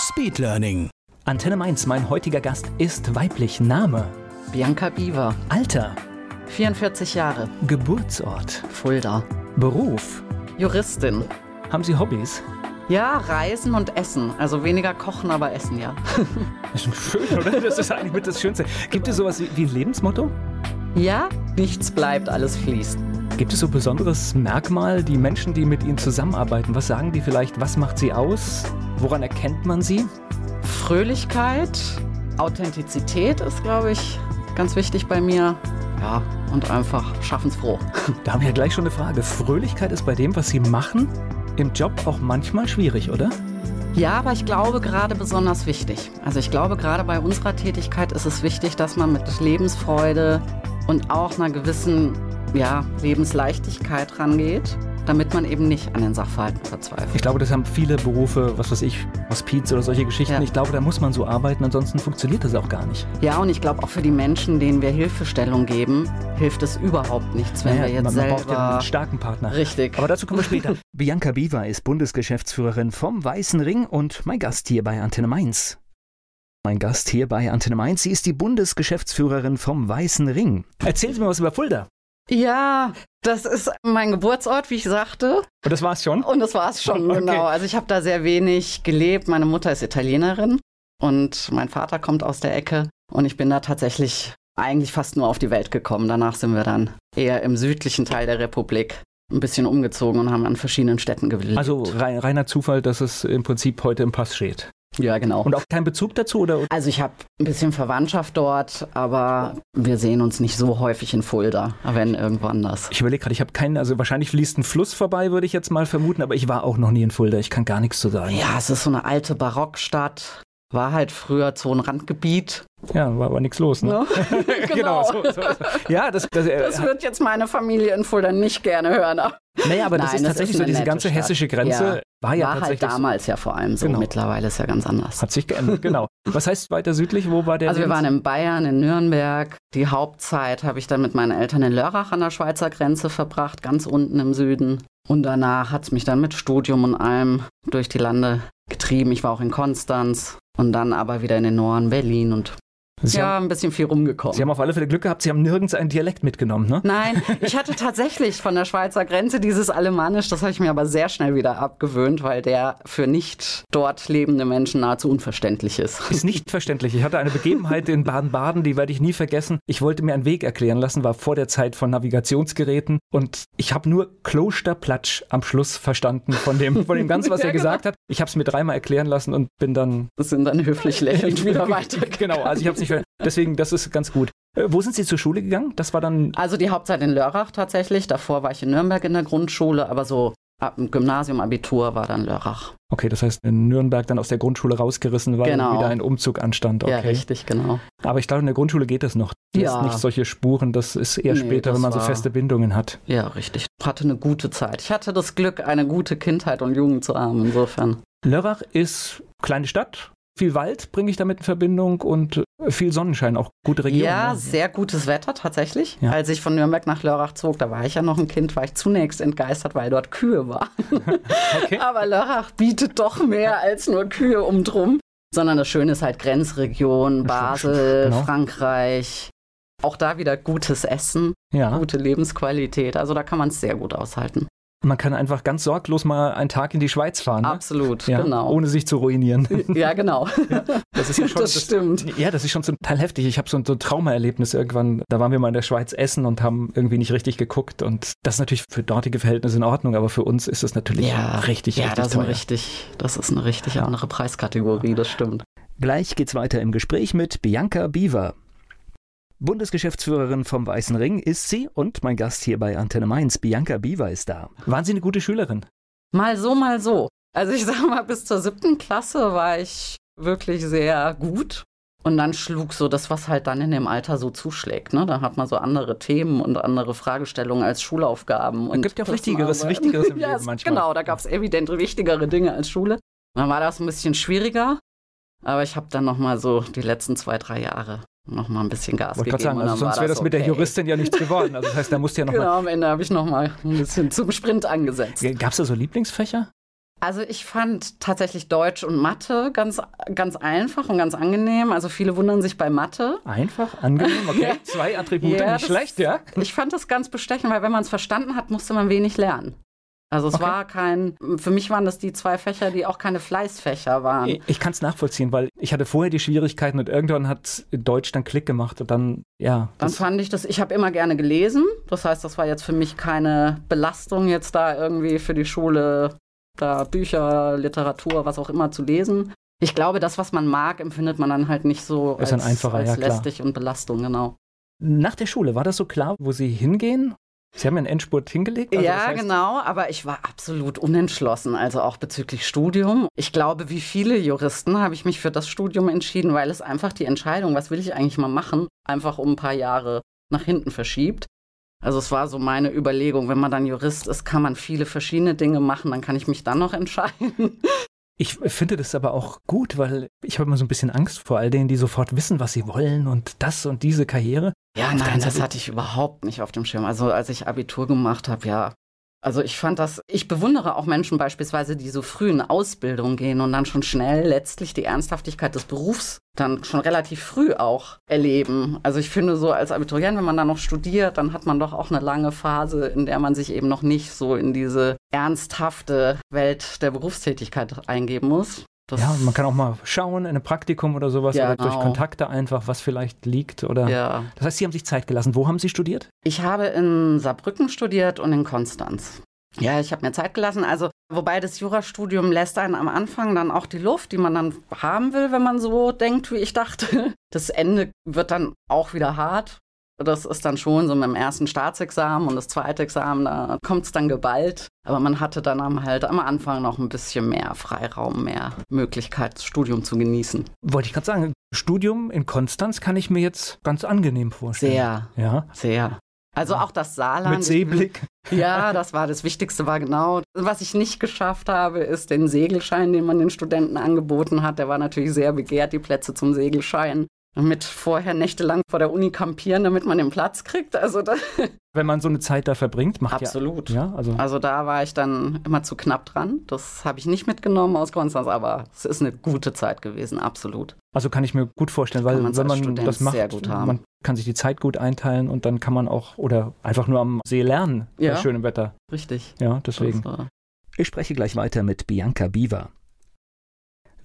Speedlearning. Antenne Mainz, mein heutiger Gast ist weiblich. Name, Bianca Biewer, Alter, 44 Jahre, Geburtsort, Fulda. Beruf. Juristin. Haben Sie Hobbys? Ja, Reisen und Essen. Also weniger kochen, aber essen, ja. Das ist schön, oder? Das ist eigentlich mit das Schönste. Gibt es sowas wie, wie ein Lebensmotto? Ja, nichts bleibt, alles fließt. Gibt es so ein besonderes Merkmal, die Menschen, die mit Ihnen zusammenarbeiten? Was sagen die vielleicht? Was macht sie aus? Woran erkennt man sie? Fröhlichkeit, Authentizität ist, glaube ich, ganz wichtig bei mir. Ja, und einfach schaffensfroh. Da haben wir ja gleich schon eine Frage. Fröhlichkeit ist bei dem, was Sie machen, im Job auch manchmal schwierig, oder? Ja, aber ich glaube gerade besonders wichtig. Also ich glaube gerade bei unserer Tätigkeit ist es wichtig, dass man mit Lebensfreude und auch einer gewissen ja, Lebensleichtigkeit rangeht, damit man eben nicht an den Sachverhalten verzweifelt. Ich glaube, das haben viele Berufe, was weiß ich, Hospiz oder solche Geschichten. Ja. Ich glaube, da muss man so arbeiten, ansonsten funktioniert das auch gar nicht. Ja, und ich glaube auch für die Menschen, denen wir Hilfestellung geben, hilft es überhaupt nichts, wenn Naja, wir jetzt man, man braucht ja selber... einen starken Partner. Richtig. Aber dazu kommen wir später. Bianca Biewer ist Bundesgeschäftsführerin vom Weißen Ring und mein Gast hier bei Antenne Mainz. Mein Gast hier bei Antenne Mainz, sie ist die Bundesgeschäftsführerin vom Weißen Ring. Erzählen Sie mir was über Fulda. Ja, das ist mein Geburtsort, wie ich sagte. Und das war's schon? Und das war's schon, Okay. genau. Also ich habe da sehr wenig gelebt. Meine Mutter ist Italienerin und mein Vater kommt aus der Ecke. Und ich bin da tatsächlich eigentlich fast nur auf die Welt gekommen. Danach sind wir dann eher im südlichen Teil der Republik ein bisschen umgezogen und haben an verschiedenen Städten gelebt. Also rein, reiner Zufall, dass es im Prinzip heute im Pass steht. Ja, genau. Und auch kein Bezug dazu? Oder? Also ich habe ein bisschen Verwandtschaft dort, aber wir sehen uns nicht so häufig in Fulda, wenn irgendwo anders. Ich überlege gerade, ich habe keinen, also wahrscheinlich fließt ein Fluss vorbei, würde ich jetzt mal vermuten, aber ich war auch noch nie in Fulda. Ich kann gar nichts zu sagen. Ja, es ist so eine alte Barockstadt. War halt früher so ein Randgebiet. Ja, war aber nichts los. Ne? Ne? genau. so, so, so. Ja, das, das, äh, Das wird jetzt meine Familie in Fulda nicht gerne hören. naja, aber das Nein, ist das tatsächlich ist so, diese ganze Stadt. hessische Grenze Ja. war ja war halt tatsächlich. damals ja vor allem so. Genau. Mittlerweile ist ja ganz anders. Hat sich geändert, genau. Was heißt weiter südlich? Wo war der? Also wir waren in Bayern, in Nürnberg. Die Hauptzeit habe ich dann mit meinen Eltern in Lörrach an der Schweizer Grenze verbracht, ganz unten im Süden. Und danach hat es mich dann mit Studium und allem durch die Lande getrieben. Ich war auch in Konstanz und dann aber wieder in den Norden, Berlin und Sie, ja, haben, ein bisschen viel rumgekommen. Sie haben auf alle Fälle Glück gehabt, Sie haben nirgends einen Dialekt mitgenommen, ne? Nein, ich hatte tatsächlich von der Schweizer Grenze dieses Alemannisch, das habe ich mir aber sehr schnell wieder abgewöhnt, weil der für nicht dort lebende Menschen nahezu unverständlich ist. Ist nicht verständlich. Ich hatte eine Begebenheit in Baden-Baden, die werde ich nie vergessen. Ich wollte mir einen Weg erklären lassen, war vor der Zeit von Navigationsgeräten und ich habe nur Klosterplatsch am Schluss verstanden von dem, von dem Ganzen, was Ja, er gesagt hat. Ich habe es mir dreimal erklären lassen und bin dann Das sind dann höflich lächelnd wieder weiter. Genau, also ich habe es nicht ver- Deswegen, das ist ganz gut. Äh, wo sind Sie zur Schule gegangen? Das war dann. Also die Hauptzeit in Lörrach tatsächlich. Davor war ich in Nürnberg in der Grundschule, aber so ab dem Gymnasium, Abitur war dann Lörrach. Okay, das heißt, in Nürnberg dann aus der Grundschule rausgerissen, weil Genau. wieder ein Umzug anstand. Okay. Ja, richtig, genau. Aber ich glaube, in der Grundschule geht das noch. Das Ja. ist nicht solche Spuren, das ist eher Nee, später, wenn man so war- feste Bindungen hat. Ja, richtig. Hatte eine gute Zeit. Ich hatte das Glück, eine gute Kindheit und Jugend zu haben, insofern. Lörrach ist kleine Stadt, viel Wald bringe ich damit in Verbindung und äh, viel Sonnenschein, auch gute Region. Ja, ne? sehr gutes Wetter tatsächlich. Ja. Als ich von Nürnberg nach Lörrach zog, da war ich ja noch ein Kind, war ich zunächst entgeistert, weil dort Kühe waren. Okay. Aber Lörrach bietet doch mehr als nur Kühe um drum. Sondern das Schöne ist halt Grenzregion, Basel, genau. Frankreich. Auch da wieder gutes Essen, Ja, gute Lebensqualität. Also da kann man es sehr gut aushalten. Man kann einfach ganz sorglos mal einen Tag in die Schweiz fahren. Ne? Absolut, Ja, genau. Ohne sich zu ruinieren. Ja, genau. Das ist ja schon Das stimmt. Ja, das ist schon zum Teil heftig. Ich habe so ein, so ein Traumaerlebnis irgendwann. Da waren wir mal in der Schweiz essen und haben irgendwie nicht richtig geguckt. Und das ist natürlich für dortige Verhältnisse in Ordnung, aber für uns ist es natürlich Ja, richtig, ja, richtig das, ist teuer. ein richtig, das ist eine richtig andere Preiskategorie, das stimmt. Gleich geht's weiter im Gespräch mit Bianca Biewer. Bundesgeschäftsführerin vom Weißen Ring ist sie und mein Gast hier bei Antenne Mainz, Bianca Biewer, ist da. Waren Sie eine gute Schülerin? Mal so, mal so. Also ich sag mal, bis zur siebten Klasse war ich wirklich sehr gut. Und dann schlug so das, was halt dann in dem Alter so zuschlägt. Ne? Da hat man so andere Themen und andere Fragestellungen als Schulaufgaben. Es gibt ja auch Wichtigeres, Wichtigeres im ja, Leben manchmal. Genau, da gab es evident wichtigere Dinge als Schule. Dann war das ein bisschen schwieriger. Aber ich habe dann noch mal so die letzten zwei, drei Jahre noch mal ein bisschen Gas Wollte gegeben. sagen, also sonst wäre das mit der okay. Juristin ja nichts geworden. Also das heißt, da musst du ja noch Genau, am Ende habe ich noch mal ein bisschen zum Sprint angesetzt. mal. Gab es da so Lieblingsfächer? Also ich fand tatsächlich Deutsch und Mathe ganz, ganz einfach und ganz angenehm. Also viele wundern sich bei Mathe. Einfach, angenehm, okay. Ja. Zwei Attribute, Ja, nicht schlecht, ja? Ich fand das ganz bestechend, weil wenn man es verstanden hat, musste man wenig lernen. Also es Okay. war kein, für mich waren das die zwei Fächer, die auch keine Fleißfächer waren. Ich, ich kann es nachvollziehen, weil ich hatte vorher die Schwierigkeiten und irgendwann hat Deutsch dann Klick gemacht und dann, ja. Dann fand ich das, ich habe immer gerne gelesen. Das heißt, das war jetzt für mich keine Belastung, jetzt da irgendwie für die Schule da Bücher, Literatur, was auch immer zu lesen. Ich glaube, das, was man mag, empfindet man dann halt nicht so als, als ja, lästig und Belastung, genau. Nach der Schule, war das so klar, wo Sie hingehen? Sie haben ja einen Endspurt hingelegt? also ja, das heißt- genau, aber ich war absolut unentschlossen, also auch bezüglich Studium. Ich glaube, wie viele Juristen habe ich mich für das Studium entschieden, weil es einfach die Entscheidung, was will ich eigentlich mal machen, einfach um ein paar Jahre nach hinten verschiebt. Also es war so meine Überlegung, wenn man dann Jurist ist, kann man viele verschiedene Dinge machen, dann kann ich mich dann noch entscheiden. Ich finde das aber auch gut, weil ich habe immer so ein bisschen Angst vor all denen, die sofort wissen, was sie wollen und das und diese Karriere. Ja, nein, das hatte ich überhaupt nicht auf dem Schirm. Also als ich Abitur gemacht habe, ja. Also ich fand das, ich bewundere auch Menschen beispielsweise, die so früh in Ausbildung gehen und dann schon schnell letztlich die Ernsthaftigkeit des Berufs dann schon relativ früh auch erleben. Also ich finde so als Abiturient, wenn man dann noch studiert, dann hat man doch auch eine lange Phase, in der man sich eben noch nicht so in diese ernsthafte Welt der Berufstätigkeit eingeben muss. Das, Ja, und man kann auch mal schauen in einem Praktikum oder sowas Ja, oder durch genau. Kontakte einfach, was vielleicht liegt oder. ja. Das heißt, Sie haben sich Zeit gelassen. Wo haben Sie studiert? Ich habe in Saarbrücken studiert und in Konstanz. Ja, ich habe mir Zeit gelassen. Also, wobei das Jurastudium lässt einen am Anfang dann auch die Luft, die man dann haben will, wenn man so denkt, wie ich dachte. Das Ende wird dann auch wieder hart. Das ist dann schon so mit dem ersten Staatsexamen und das zweite Examen, da kommt es dann geballt. Aber man hatte dann am- halt am Anfang noch ein bisschen mehr Freiraum, mehr Möglichkeit, das Studium zu genießen. Wollte ich gerade sagen, Studium in Konstanz kann ich mir jetzt ganz angenehm vorstellen. Sehr, Ja, sehr. Also auch das Saarland. mit Seeblick. Ja, das war das Wichtigste, war genau. Was ich nicht geschafft habe, ist den Segelschein, den man den Studenten angeboten hat. Der war natürlich sehr begehrt, die Plätze zum Segelschein. Mit vorher nächtelang vor der Uni kampieren, damit man den Platz kriegt. Also da, Wenn man so eine Zeit da verbringt, macht absolut. ja. Ja, also. Also da war ich dann immer zu knapp dran. Das habe ich nicht mitgenommen aus Konstanz, aber es ist eine gute Zeit gewesen, absolut. Also kann ich mir gut vorstellen, weil man's wenn man Student das macht, sehr gut haben. man kann sich die Zeit gut einteilen und dann kann man auch oder einfach nur am See lernen Ja. bei schönem Wetter. Richtig. Ja, deswegen. Ich spreche gleich weiter mit Bianca Biewer.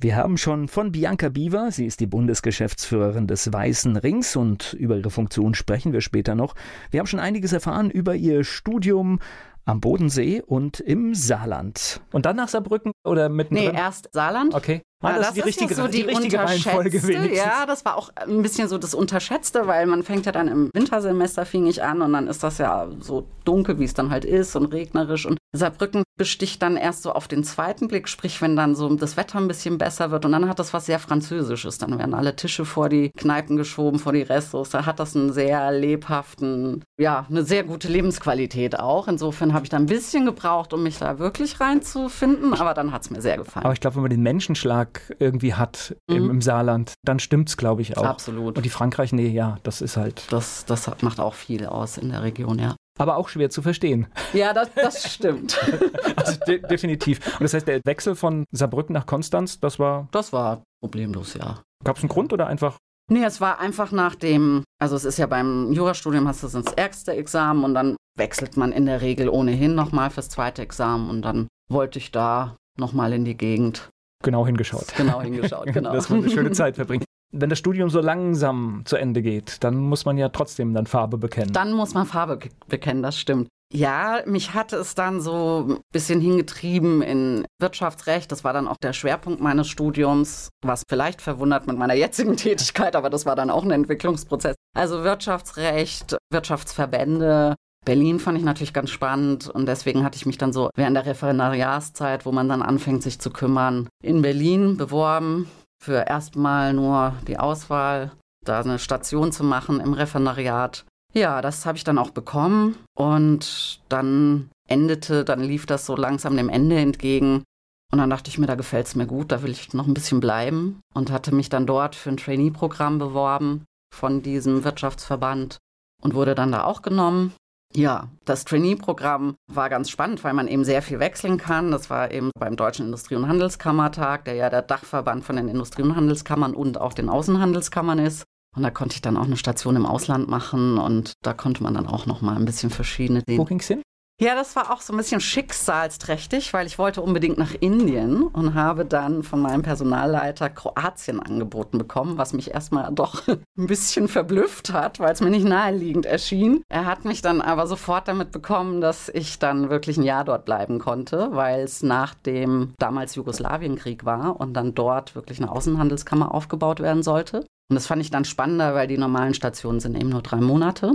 Wir haben schon von Bianca Biewer, sie ist die Bundesgeschäftsführerin des Weißen Rings und über ihre Funktion sprechen wir später noch. Wir haben schon einiges erfahren über ihr Studium am Bodensee und im Saarland. Und dann nach Saarbrücken oder Nee, mittendrin? erst Saarland. okay. Ah, Ja, das, ist die richtige, so die richtige Reihenfolge wenigstens. Ja, das war auch ein bisschen so das Unterschätzte, weil man fängt ja dann im Wintersemester fing ich an und dann ist das ja so dunkel, wie es dann halt ist und regnerisch und Saarbrücken besticht dann erst so auf den zweiten Blick, sprich wenn dann so das Wetter ein bisschen besser wird und dann hat das was sehr Französisches. Dann werden alle Tische vor die Kneipen geschoben, vor die Restos. Da hat das einen sehr lebhaften, ja, eine sehr gute Lebensqualität auch. Insofern habe ich da ein bisschen gebraucht, um mich da wirklich reinzufinden, aber dann hat es mir sehr gefallen. Aber ich glaube, wenn man den Menschenschlag irgendwie hat im, Mhm. im Saarland, dann stimmt's, glaube ich, auch. Absolut. Und die Frankreich, nee, ja, das ist halt. Das, das macht auch viel aus in der Region, ja. Aber auch schwer zu verstehen. Ja, das, das stimmt. Also de definitiv. Und das heißt, der Wechsel von Saarbrücken nach Konstanz, das war, Das war problemlos, ja. gab es einen Grund oder einfach? Nee, es war einfach nach dem, also es ist ja beim Jurastudium hast du das erste Examen und dann wechselt man in der Regel ohnehin nochmal fürs zweite Examen und dann wollte ich da nochmal in die Gegend Genau hingeschaut. genau hingeschaut, genau. Dass man eine schöne Zeit verbringt. Wenn das Studium so langsam zu Ende geht, dann muss man ja trotzdem dann Farbe bekennen. Dann muss man Farbe bekennen, das stimmt. Ja, mich hatte es dann so ein bisschen hingetrieben in Wirtschaftsrecht. Das war dann auch der Schwerpunkt meines Studiums, was vielleicht verwundert mit meiner jetzigen Tätigkeit, aber das war dann auch ein Entwicklungsprozess. Also Wirtschaftsrecht, Wirtschaftsverbände. Berlin fand ich natürlich ganz spannend und deswegen hatte ich mich dann so während der Referendariatszeit, wo man dann anfängt, sich zu kümmern, in Berlin beworben für erstmal nur die Auswahl, da eine Station zu machen im Referendariat. Ja, das habe ich dann auch bekommen und dann endete, dann lief das so langsam dem Ende entgegen. Und dann dachte ich mir, da gefällt es mir gut, da will ich noch ein bisschen bleiben und hatte mich dann dort für ein Trainee-Programm beworben von diesem Wirtschaftsverband und wurde dann da auch genommen. Ja, das Trainee-Programm war ganz spannend, weil man eben sehr viel wechseln kann. Das war eben beim Deutschen Industrie- und Handelskammertag, der ja der Dachverband von den Industrie- und Handelskammern und auch den Außenhandelskammern ist. Und da konnte ich dann auch eine Station im Ausland machen und da konnte man dann auch noch mal ein bisschen verschiedene Dinge. Wo ging's hin? Ja, das war auch so ein bisschen schicksalsträchtig, weil ich wollte unbedingt nach Indien und habe dann von meinem Personalleiter Kroatien angeboten bekommen, was mich erstmal doch ein bisschen verblüfft hat, weil es mir nicht naheliegend erschien. Er hat mich dann aber sofort damit bekommen, dass ich dann wirklich ein Jahr dort bleiben konnte, weil es nach dem damals Jugoslawienkrieg war und dann dort wirklich eine Außenhandelskammer aufgebaut werden sollte. Und das fand ich dann spannender, weil die normalen Stationen sind eben nur drei Monate.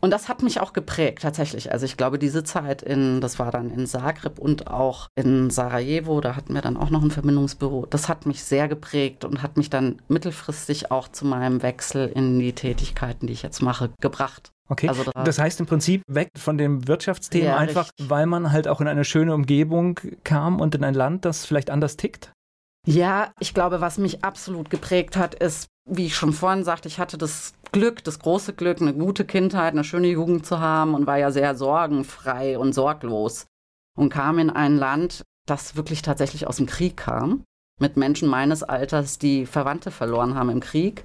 Und das hat mich auch geprägt, tatsächlich. Also ich glaube, diese Zeit in, das war dann in Zagreb und auch in Sarajevo, da hatten wir dann auch noch ein Verbindungsbüro, das hat mich sehr geprägt und hat mich dann mittelfristig auch zu meinem Wechsel in die Tätigkeiten, die ich jetzt mache, gebracht. Okay. Also da das heißt im Prinzip weg von dem Wirtschaftsthema ja, einfach, richtig. weil man halt auch in eine schöne Umgebung kam und in ein Land, das vielleicht anders tickt? Ja, ich glaube, was mich absolut geprägt hat, ist, wie ich schon vorhin sagte, ich hatte das Glück, das große Glück, eine gute Kindheit, eine schöne Jugend zu haben und war ja sehr sorgenfrei und sorglos und kam in ein Land, das wirklich tatsächlich aus dem Krieg kam, mit Menschen meines Alters, die Verwandte verloren haben im Krieg,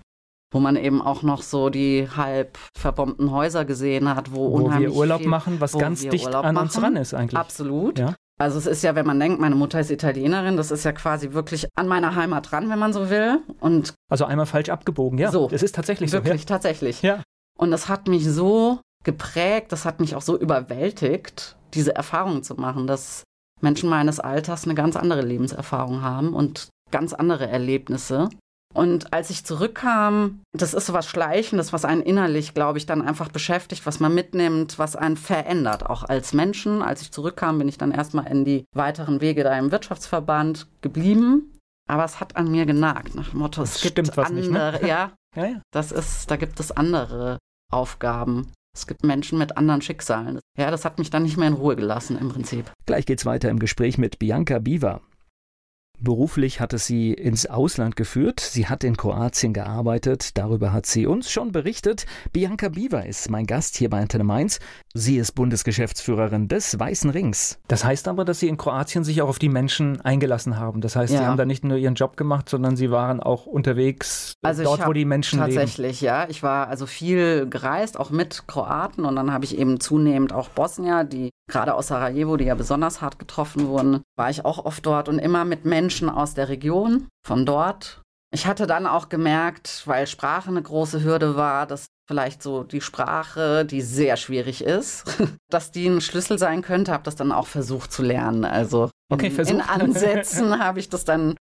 wo man eben auch noch so die halb verbombten Häuser gesehen hat, wo, wo unheimlich wir Urlaub viel, machen, was ganz dicht an uns ran ist eigentlich. Absolut. Ja. Also es ist ja, wenn man denkt, meine Mutter ist Italienerin, das ist ja quasi wirklich an meiner Heimat dran, wenn man so will. Und also einmal falsch abgebogen, ja. So, es ist tatsächlich wirklich, so. Wirklich, ja. tatsächlich. Ja. Und das hat mich so geprägt, das hat mich auch so überwältigt, diese Erfahrung zu machen, dass Menschen meines Alters eine ganz andere Lebenserfahrung haben und ganz andere Erlebnisse. Und als ich zurückkam, das ist so was Schleichendes, was einen innerlich, glaube ich, dann einfach beschäftigt, was man mitnimmt, was einen verändert, auch als Menschen. Als ich zurückkam, bin ich dann erstmal in die weiteren Wege da im Wirtschaftsverband geblieben. Aber es hat an mir genagt, nach dem Motto, es gibt andere, nicht, ne? ja, ja, ja, das ist, da gibt es andere Aufgaben. Es gibt Menschen mit anderen Schicksalen. Ja, das hat mich dann nicht mehr in Ruhe gelassen im Prinzip. Gleich geht's weiter im Gespräch mit Bianca Biva. Beruflich hat es sie ins Ausland geführt. Sie hat in Kroatien gearbeitet. Darüber hat sie uns schon berichtet. Bianca Biewer ist mein Gast hier bei Antenne Mainz. Sie ist Bundesgeschäftsführerin des Weißen Rings. Das heißt aber, dass Sie in Kroatien sich auch auf die Menschen eingelassen haben. Das heißt, ja. Sie haben da nicht nur Ihren Job gemacht, sondern Sie waren auch unterwegs also dort, wo die Menschen tatsächlich, leben. Tatsächlich, ja. Ich war also viel gereist, auch mit Kroaten. Und dann habe ich eben zunehmend auch Bosnier, die gerade aus Sarajevo, die ja besonders hart getroffen wurden, war ich auch oft dort und immer mit Menschen aus der Region, von dort. Ich hatte dann auch gemerkt, weil Sprache eine große Hürde war, dass vielleicht so die Sprache, die sehr schwierig ist, dass die ein Schlüssel sein könnte, habe das dann auch versucht zu lernen. Also okay, in, in Ansätzen habe ich das dann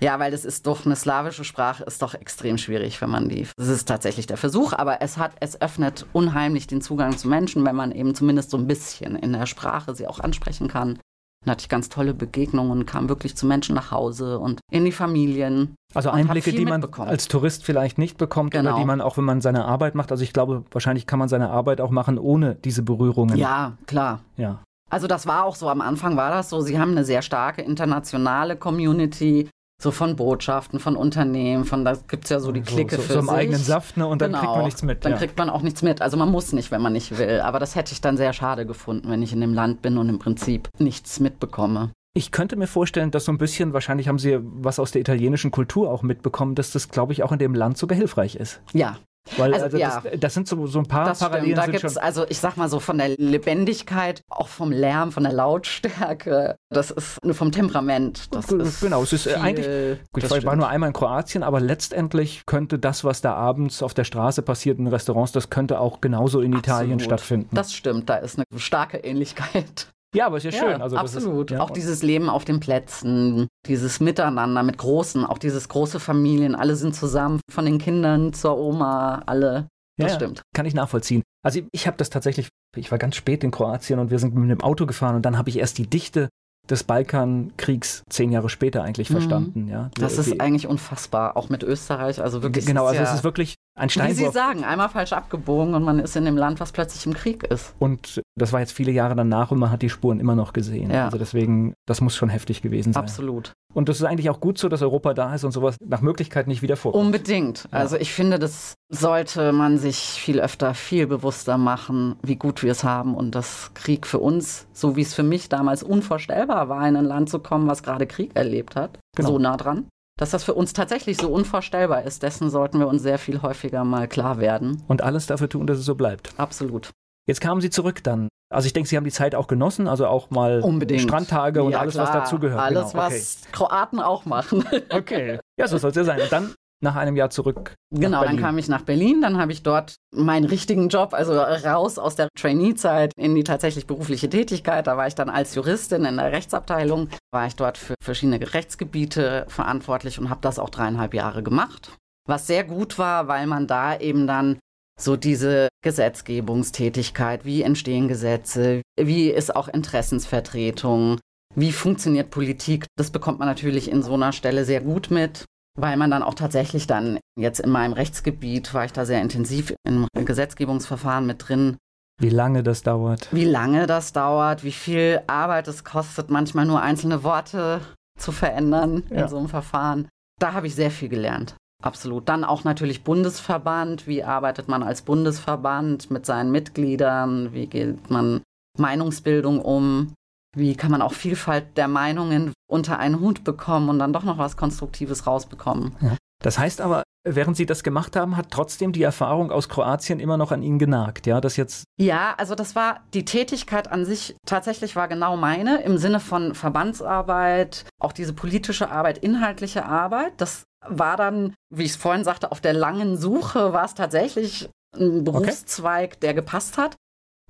ja, weil das ist doch eine slawische Sprache, ist doch extrem schwierig, wenn man die. Das ist tatsächlich der Versuch, aber es hat, es öffnet unheimlich den Zugang zu Menschen, wenn man eben zumindest so ein bisschen in der Sprache sie auch ansprechen kann. Dann hatte ich ganz tolle Begegnungen, kam wirklich zu Menschen nach Hause und in die Familien. Also Einblicke, die man als Tourist vielleicht nicht bekommt genau. oder die man auch, wenn man seine Arbeit macht. Also ich glaube, wahrscheinlich kann man seine Arbeit auch machen ohne diese Berührungen. Ja, klar. Ja. Also das war auch so, am Anfang war das so, sie haben eine sehr starke internationale Community, so von Botschaften, von Unternehmen, von da gibt es ja so die Clique so, so, für so im sich. eigenen Saft, ne? Und dann genau. kriegt man genau. nichts mit. Dann ja. kriegt man auch nichts mit. Also man muss nicht, wenn man nicht will. Aber das hätte ich dann sehr schade gefunden, wenn ich in dem Land bin und im Prinzip nichts mitbekomme. Ich könnte mir vorstellen, dass so ein bisschen, wahrscheinlich haben Sie was aus der italienischen Kultur auch mitbekommen, dass das, glaube ich, auch in dem Land sogar hilfreich ist. Ja, weil also, also ja. das, das, sind so, so ein paar das Parallelen. Stimmt. Da gibt es also, ich sag mal so, von der Lebendigkeit, auch vom Lärm, von der Lautstärke, das ist nur vom Temperament. Das ist genau, es ist äh, viel, eigentlich, gut, ich war nur einmal in Kroatien, aber letztendlich könnte das, was da abends auf der Straße passiert in Restaurants, das könnte auch genauso in Absolut. Italien stattfinden. Das stimmt, da ist eine starke Ähnlichkeit. Ja, aber ist ja, ja schön. Also absolut. Ist, ja. Auch dieses Leben auf den Plätzen, dieses Miteinander mit Großen, auch dieses große Familien, alle sind zusammen, von den Kindern zur Oma, alle. Das ja, stimmt. Kann ich nachvollziehen. Also ich habe das tatsächlich, ich war ganz spät in Kroatien und wir sind mit dem Auto gefahren und dann habe ich erst die Dichte des Balkankriegs zehn Jahre später eigentlich mhm. verstanden. Ja. Das ist eigentlich unfassbar, auch mit Österreich. Also wirklich. Genau, also es ist wirklich ein Steinwurf. Wie Sie sagen, einmal falsch abgebogen und man ist in dem Land, was plötzlich im Krieg ist. Und das war jetzt viele Jahre danach und man hat die Spuren immer noch gesehen. Ja. Also deswegen, das muss schon heftig gewesen sein. Absolut. Und das ist eigentlich auch gut so, dass Europa da ist und sowas nach Möglichkeit nicht wieder vorkommt. Unbedingt. Ja. Also ich finde, das sollte man sich viel öfter, viel bewusster machen, wie gut wir es haben und dass Krieg für uns, so wie es für mich damals unvorstellbar war, in ein Land zu kommen, was gerade Krieg erlebt hat, genau. so nah dran dass das für uns tatsächlich so unvorstellbar ist, dessen sollten wir uns sehr viel häufiger mal klar werden. Und alles dafür tun, dass es so bleibt. Absolut. Jetzt kamen Sie zurück dann. Also ich denke, Sie haben die Zeit auch genossen, also auch mal Unbedingt. Strandtage und ja, alles, klar. was dazugehört. Alles, genau. okay. was Kroaten auch machen. Okay. Ja, so soll es ja sein. Und dann nach einem Jahr zurück. Genau, dann kam ich nach Berlin, dann habe ich dort meinen richtigen Job, also raus aus der Trainee-Zeit in die tatsächlich berufliche Tätigkeit. Da war ich dann als Juristin in der Rechtsabteilung, war ich dort für verschiedene Rechtsgebiete verantwortlich und habe das auch dreieinhalb Jahre gemacht. Was sehr gut war, weil man da eben dann so diese Gesetzgebungstätigkeit, wie entstehen Gesetze, wie ist auch Interessensvertretung, wie funktioniert Politik, das bekommt man natürlich in so einer Stelle sehr gut mit weil man dann auch tatsächlich dann jetzt in meinem Rechtsgebiet war ich da sehr intensiv im Gesetzgebungsverfahren mit drin. Wie lange das dauert? Wie lange das dauert, wie viel Arbeit es kostet, manchmal nur einzelne Worte zu verändern ja. in so einem Verfahren. Da habe ich sehr viel gelernt. Absolut. Dann auch natürlich Bundesverband. Wie arbeitet man als Bundesverband mit seinen Mitgliedern? Wie geht man Meinungsbildung um? Wie kann man auch Vielfalt der Meinungen unter einen Hut bekommen und dann doch noch was Konstruktives rausbekommen? Ja. Das heißt aber, während Sie das gemacht haben, hat trotzdem die Erfahrung aus Kroatien immer noch an Ihnen genagt, ja, das jetzt. Ja, also das war die Tätigkeit an sich tatsächlich war genau meine im Sinne von Verbandsarbeit, auch diese politische Arbeit, inhaltliche Arbeit. Das war dann, wie ich es vorhin sagte, auf der langen Suche war es tatsächlich ein Berufszweig, okay. der gepasst hat.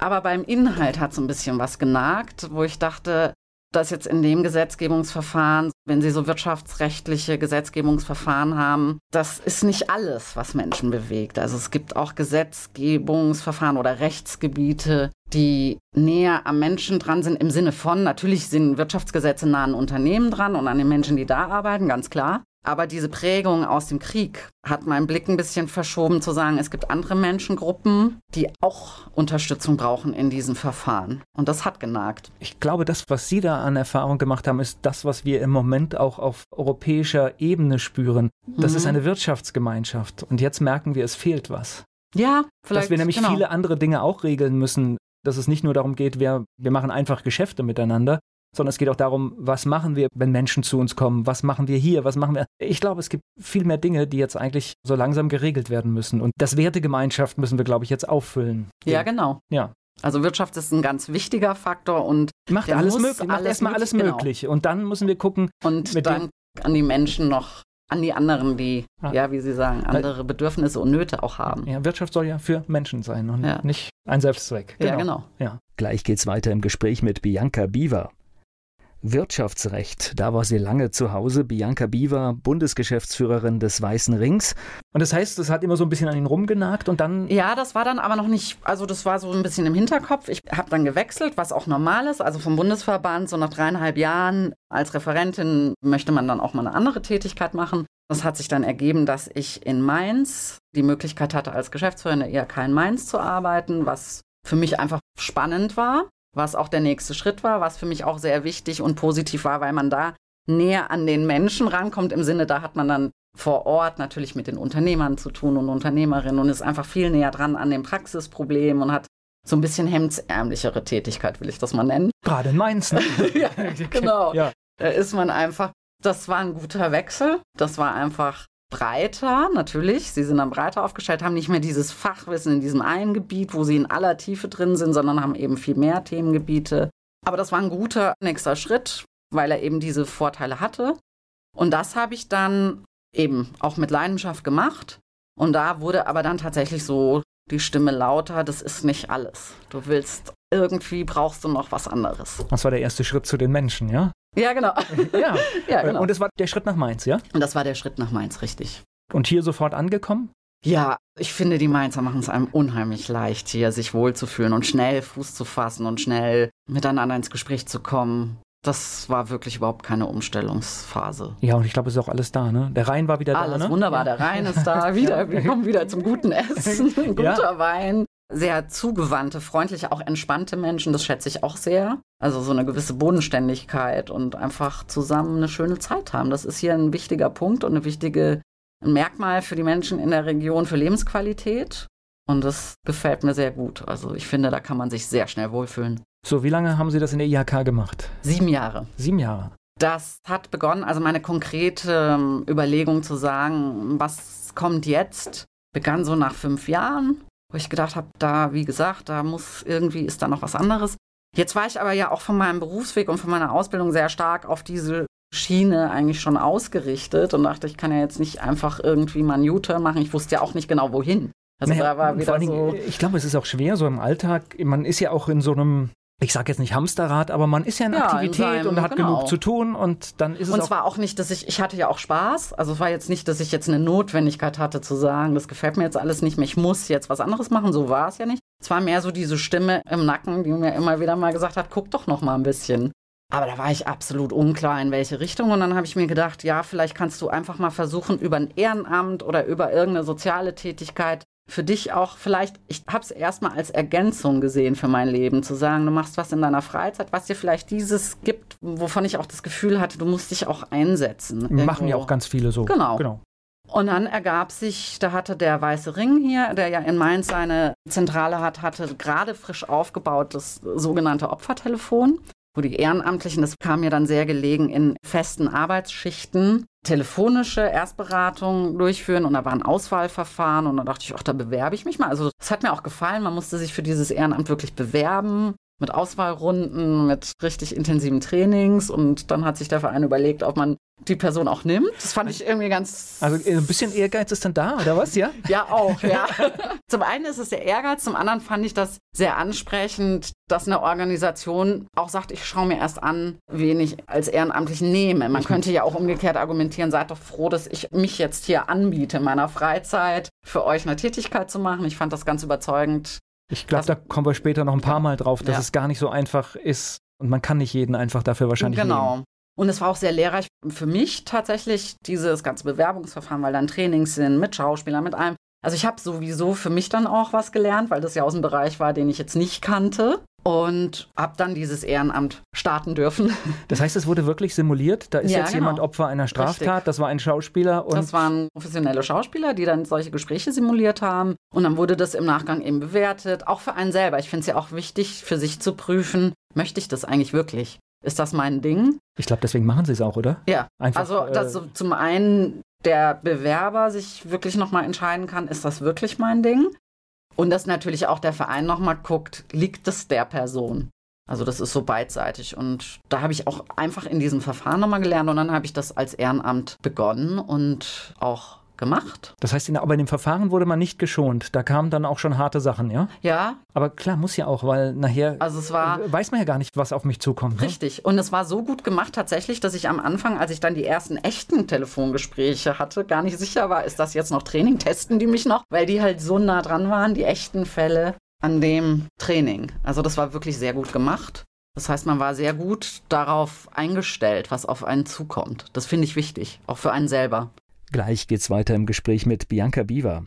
Aber beim Inhalt hat es ein bisschen was genagt, wo ich dachte, dass jetzt in dem Gesetzgebungsverfahren, wenn Sie so wirtschaftsrechtliche Gesetzgebungsverfahren haben, das ist nicht alles, was Menschen bewegt. Also es gibt auch Gesetzgebungsverfahren oder Rechtsgebiete, die näher am Menschen dran sind, im Sinne von, natürlich sind Wirtschaftsgesetze nah an Unternehmen dran und an den Menschen, die da arbeiten, ganz klar. Aber diese Prägung aus dem Krieg hat meinen Blick ein bisschen verschoben, zu sagen, es gibt andere Menschengruppen, die auch Unterstützung brauchen in diesem Verfahren. Und das hat genagt. Ich glaube, das, was Sie da an Erfahrung gemacht haben, ist das, was wir im Moment auch auf europäischer Ebene spüren. Das mhm. ist eine Wirtschaftsgemeinschaft. Und jetzt merken wir, es fehlt was. Ja, vielleicht. Dass wir nämlich genau. viele andere Dinge auch regeln müssen. Dass es nicht nur darum geht, wir, wir machen einfach Geschäfte miteinander, sondern es geht auch darum, was machen wir, wenn Menschen zu uns kommen, was machen wir hier, was machen wir. Ich glaube, es gibt viel mehr Dinge, die jetzt eigentlich so langsam geregelt werden müssen. Und das Wertegemeinschaft müssen wir, glaube ich, jetzt auffüllen. Ja, genau. Ja. Also Wirtschaft ist ein ganz wichtiger Faktor und macht alles möglich, macht erstmal alles genau. möglich. Und dann müssen wir gucken. Und dann an die Menschen noch an die anderen, die, ah. ja, wie Sie sagen, andere Bedürfnisse und Nöte auch haben. Ja, Wirtschaft soll ja für Menschen sein und ja. nicht ein Selbstzweck. Genau. Ja, genau. Ja. Gleich geht's weiter im Gespräch mit Bianca Biewer. Wirtschaftsrecht. Da war sie lange zu Hause. Bianca Biewer, Bundesgeschäftsführerin des Weißen Rings. Und das heißt, es hat immer so ein bisschen an ihn rumgenagt und dann. Ja, das war dann aber noch nicht, also das war so ein bisschen im Hinterkopf. Ich habe dann gewechselt, was auch normal ist. Also vom Bundesverband, so nach dreieinhalb Jahren als Referentin möchte man dann auch mal eine andere Tätigkeit machen. Das hat sich dann ergeben, dass ich in Mainz die Möglichkeit hatte, als Geschäftsführerin der IHK in Mainz zu arbeiten, was für mich einfach spannend war was auch der nächste Schritt war, was für mich auch sehr wichtig und positiv war, weil man da näher an den Menschen rankommt, im Sinne, da hat man dann vor Ort natürlich mit den Unternehmern zu tun und Unternehmerinnen und ist einfach viel näher dran an dem Praxisproblem und hat so ein bisschen hemdsärmlichere Tätigkeit, will ich das mal nennen. Gerade in Mainz. Ne? ja, genau. Ja. Da ist man einfach, das war ein guter Wechsel. Das war einfach breiter, natürlich. Sie sind dann breiter aufgestellt, haben nicht mehr dieses Fachwissen in diesem einen Gebiet, wo sie in aller Tiefe drin sind, sondern haben eben viel mehr Themengebiete. Aber das war ein guter nächster Schritt, weil er eben diese Vorteile hatte. Und das habe ich dann eben auch mit Leidenschaft gemacht. Und da wurde aber dann tatsächlich so die Stimme lauter, das ist nicht alles. Du willst, irgendwie brauchst du noch was anderes. Das war der erste Schritt zu den Menschen, ja? Ja, genau. ja. ja, genau. Und das war der Schritt nach Mainz, ja? Und das war der Schritt nach Mainz, richtig. Und hier sofort angekommen? Ja, ich finde, die Mainzer machen es einem unheimlich leicht, hier sich wohlzufühlen und schnell Fuß zu fassen und schnell miteinander ins Gespräch zu kommen. das war wirklich überhaupt keine Umstellungsphase. Ja, und ich glaube, es ist auch alles da, ne? Der Rhein war wieder alles da, ne? wunderbar, ja. der Rhein ist da, wieder, wir kommen wieder zum guten Essen, guter ja. Wein. Sehr zugewandte, freundliche, auch entspannte Menschen, das schätze ich auch sehr. Also so eine gewisse Bodenständigkeit und einfach zusammen eine schöne Zeit haben. Das ist hier ein wichtiger Punkt und eine wichtige ein Merkmal für die Menschen in der Region für Lebensqualität. Und das gefällt mir sehr gut. Also ich finde, da kann man sich sehr schnell wohlfühlen. So, wie lange haben Sie das in der IHK gemacht? Sieben Jahre. Sieben Jahre. Das hat begonnen, also meine konkrete ähm, Überlegung zu sagen, was kommt jetzt, begann so nach fünf Jahren, wo ich gedacht habe, da, wie gesagt, da muss irgendwie, ist da noch was anderes. Jetzt war ich aber ja auch von meinem Berufsweg und von meiner Ausbildung sehr stark auf diese Schiene eigentlich schon ausgerichtet und dachte, ich kann ja jetzt nicht einfach irgendwie mal einen U-Turn machen. Ich wusste ja auch nicht genau wohin. Also naja, da war wieder so. ich glaube, es ist auch schwer so im Alltag. Man ist ja auch in so einem ich sage jetzt nicht Hamsterrad, aber man ist ja in ja, Aktivität in seinem, und hat genau. genug zu tun und dann ist es Und es war auch nicht, dass ich, ich hatte ja auch Spaß, also es war jetzt nicht, dass ich jetzt eine Notwendigkeit hatte zu sagen, das gefällt mir jetzt alles nicht mehr, ich muss jetzt was anderes machen, so war es ja nicht. Es war mehr so diese Stimme im Nacken, die mir immer wieder mal gesagt hat, guck doch noch mal ein bisschen. Aber da war ich absolut unklar, in welche Richtung. Und dann habe ich mir gedacht, ja, vielleicht kannst du einfach mal versuchen, über ein Ehrenamt oder über irgendeine soziale Tätigkeit für dich auch vielleicht, ich habe es erstmal als Ergänzung gesehen für mein Leben, zu sagen, du machst was in deiner Freizeit, was dir vielleicht dieses gibt, wovon ich auch das Gefühl hatte, du musst dich auch einsetzen. Irgendwo. Machen ja auch ganz viele so. Genau. genau. Und dann ergab sich, da hatte der Weiße Ring hier, der ja in Mainz seine Zentrale hat, hatte gerade frisch aufgebaut das sogenannte Opfertelefon wo die Ehrenamtlichen, das kam mir dann sehr gelegen, in festen Arbeitsschichten telefonische Erstberatung durchführen und da war ein Auswahlverfahren und da dachte ich, ach, da bewerbe ich mich mal. Also das hat mir auch gefallen, man musste sich für dieses Ehrenamt wirklich bewerben mit Auswahlrunden, mit richtig intensiven Trainings und dann hat sich der Verein überlegt, ob man die Person auch nimmt. Das fand ich irgendwie ganz. Also ein bisschen Ehrgeiz ist dann da, oder was? Ja? ja, auch, ja. zum einen ist es der Ehrgeiz, zum anderen fand ich das sehr ansprechend, dass eine Organisation auch sagt, ich schaue mir erst an, wen ich als ehrenamtlich nehme. Man könnte ja auch umgekehrt argumentieren, seid doch froh, dass ich mich jetzt hier anbiete, in meiner Freizeit für euch eine Tätigkeit zu machen. Ich fand das ganz überzeugend. Ich glaube, da kommen wir später noch ein paar Mal drauf, dass ja. es gar nicht so einfach ist und man kann nicht jeden einfach dafür wahrscheinlich Genau. Nehmen. Und es war auch sehr lehrreich für mich tatsächlich, dieses ganze Bewerbungsverfahren, weil dann Trainings sind mit Schauspielern, mit allem. Also ich habe sowieso für mich dann auch was gelernt, weil das ja aus dem Bereich war, den ich jetzt nicht kannte und habe dann dieses Ehrenamt starten dürfen. Das heißt, es wurde wirklich simuliert? Da ist ja, jetzt genau. jemand Opfer einer Straftat, Richtig. das war ein Schauspieler und... Das waren professionelle Schauspieler, die dann solche Gespräche simuliert haben und dann wurde das im Nachgang eben bewertet, auch für einen selber. Ich finde es ja auch wichtig, für sich zu prüfen, möchte ich das eigentlich wirklich? Ist das mein Ding? Ich glaube, deswegen machen sie es auch, oder? Ja. Einfach, also, dass so zum einen der Bewerber sich wirklich nochmal entscheiden kann, ist das wirklich mein Ding? Und dass natürlich auch der Verein nochmal guckt, liegt es der Person? Also das ist so beidseitig. Und da habe ich auch einfach in diesem Verfahren nochmal gelernt und dann habe ich das als Ehrenamt begonnen und auch gemacht. Das heißt, in, aber in dem Verfahren wurde man nicht geschont. Da kamen dann auch schon harte Sachen, ja? Ja. Aber klar, muss ja auch, weil nachher also es war, weiß man ja gar nicht, was auf mich zukommt. Ne? Richtig. Ne? Und es war so gut gemacht tatsächlich, dass ich am Anfang, als ich dann die ersten echten Telefongespräche hatte, gar nicht sicher war, ist das jetzt noch Training? Testen die mich noch? Weil die halt so nah dran waren, die echten Fälle an dem Training. Also das war wirklich sehr gut gemacht. Das heißt, man war sehr gut darauf eingestellt, was auf einen zukommt. Das finde ich wichtig, auch für einen selber. Gleich geht's weiter im Gespräch mit Bianca Biewer.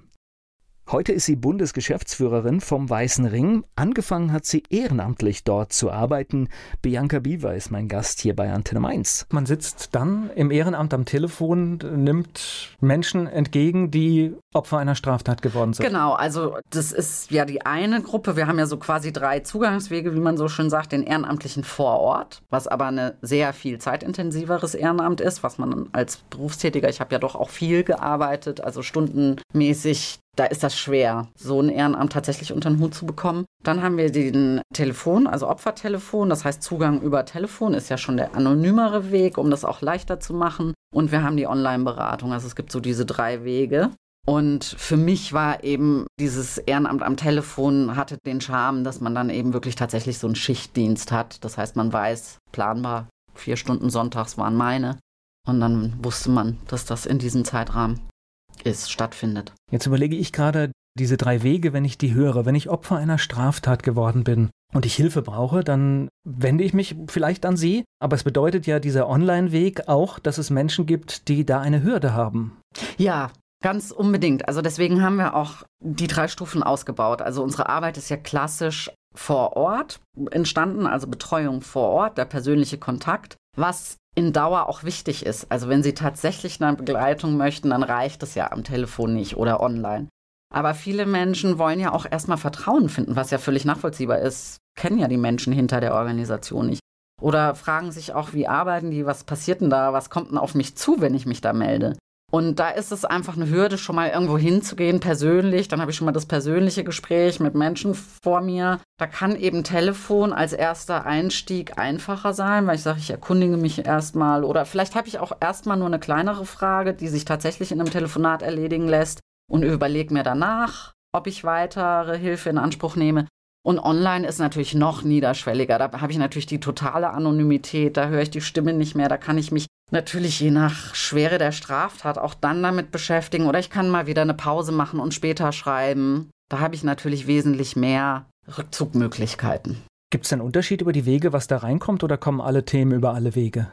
Heute ist sie Bundesgeschäftsführerin vom Weißen Ring. Angefangen hat sie ehrenamtlich dort zu arbeiten. Bianca Biewer ist mein Gast hier bei Antenne Mainz. Man sitzt dann im Ehrenamt am Telefon, nimmt Menschen entgegen, die Opfer einer Straftat geworden sind. Genau, also das ist ja die eine Gruppe. Wir haben ja so quasi drei Zugangswege, wie man so schön sagt, den Ehrenamtlichen Vorort, was aber ein sehr viel zeitintensiveres Ehrenamt ist, was man als Berufstätiger, ich habe ja doch auch viel gearbeitet, also stundenmäßig da ist das schwer, so ein Ehrenamt tatsächlich unter den Hut zu bekommen. Dann haben wir den Telefon, also Opfertelefon, das heißt Zugang über Telefon ist ja schon der anonymere Weg, um das auch leichter zu machen. Und wir haben die Online-Beratung, also es gibt so diese drei Wege. Und für mich war eben dieses Ehrenamt am Telefon hatte den Charme, dass man dann eben wirklich tatsächlich so einen Schichtdienst hat. Das heißt, man weiß planbar, vier Stunden sonntags waren meine. Und dann wusste man, dass das in diesem Zeitrahmen ist, stattfindet. Jetzt überlege ich gerade diese drei Wege, wenn ich die höre, wenn ich Opfer einer Straftat geworden bin, und ich Hilfe brauche, dann wende ich mich vielleicht an Sie. Aber es bedeutet ja dieser Online-Weg auch, dass es Menschen gibt, die da eine Hürde haben. Ja, Ganz unbedingt. Also deswegen haben wir auch die drei Stufen ausgebaut. Also unsere Arbeit ist ja klassisch vor Ort entstanden, also Betreuung vor Ort, der persönliche Kontakt, was in Dauer auch wichtig ist. Also wenn Sie tatsächlich eine Begleitung möchten, dann reicht es ja am Telefon nicht oder online. Aber viele Menschen wollen ja auch erstmal Vertrauen finden, was ja völlig nachvollziehbar ist. Kennen ja die Menschen hinter der Organisation nicht. Oder fragen sich auch, wie arbeiten die, was passiert denn da, was kommt denn auf mich zu, wenn ich mich da melde. Und da ist es einfach eine Hürde, schon mal irgendwo hinzugehen, persönlich. Dann habe ich schon mal das persönliche Gespräch mit Menschen vor mir. Da kann eben Telefon als erster Einstieg einfacher sein, weil ich sage, ich erkundige mich erstmal. Oder vielleicht habe ich auch erstmal nur eine kleinere Frage, die sich tatsächlich in einem Telefonat erledigen lässt und überlege mir danach, ob ich weitere Hilfe in Anspruch nehme. Und online ist natürlich noch niederschwelliger. Da habe ich natürlich die totale Anonymität, da höre ich die Stimme nicht mehr, da kann ich mich natürlich je nach Schwere der Straftat auch dann damit beschäftigen oder ich kann mal wieder eine Pause machen und später schreiben. Da habe ich natürlich wesentlich mehr Rückzugmöglichkeiten. Gibt es einen Unterschied über die Wege, was da reinkommt oder kommen alle Themen über alle Wege?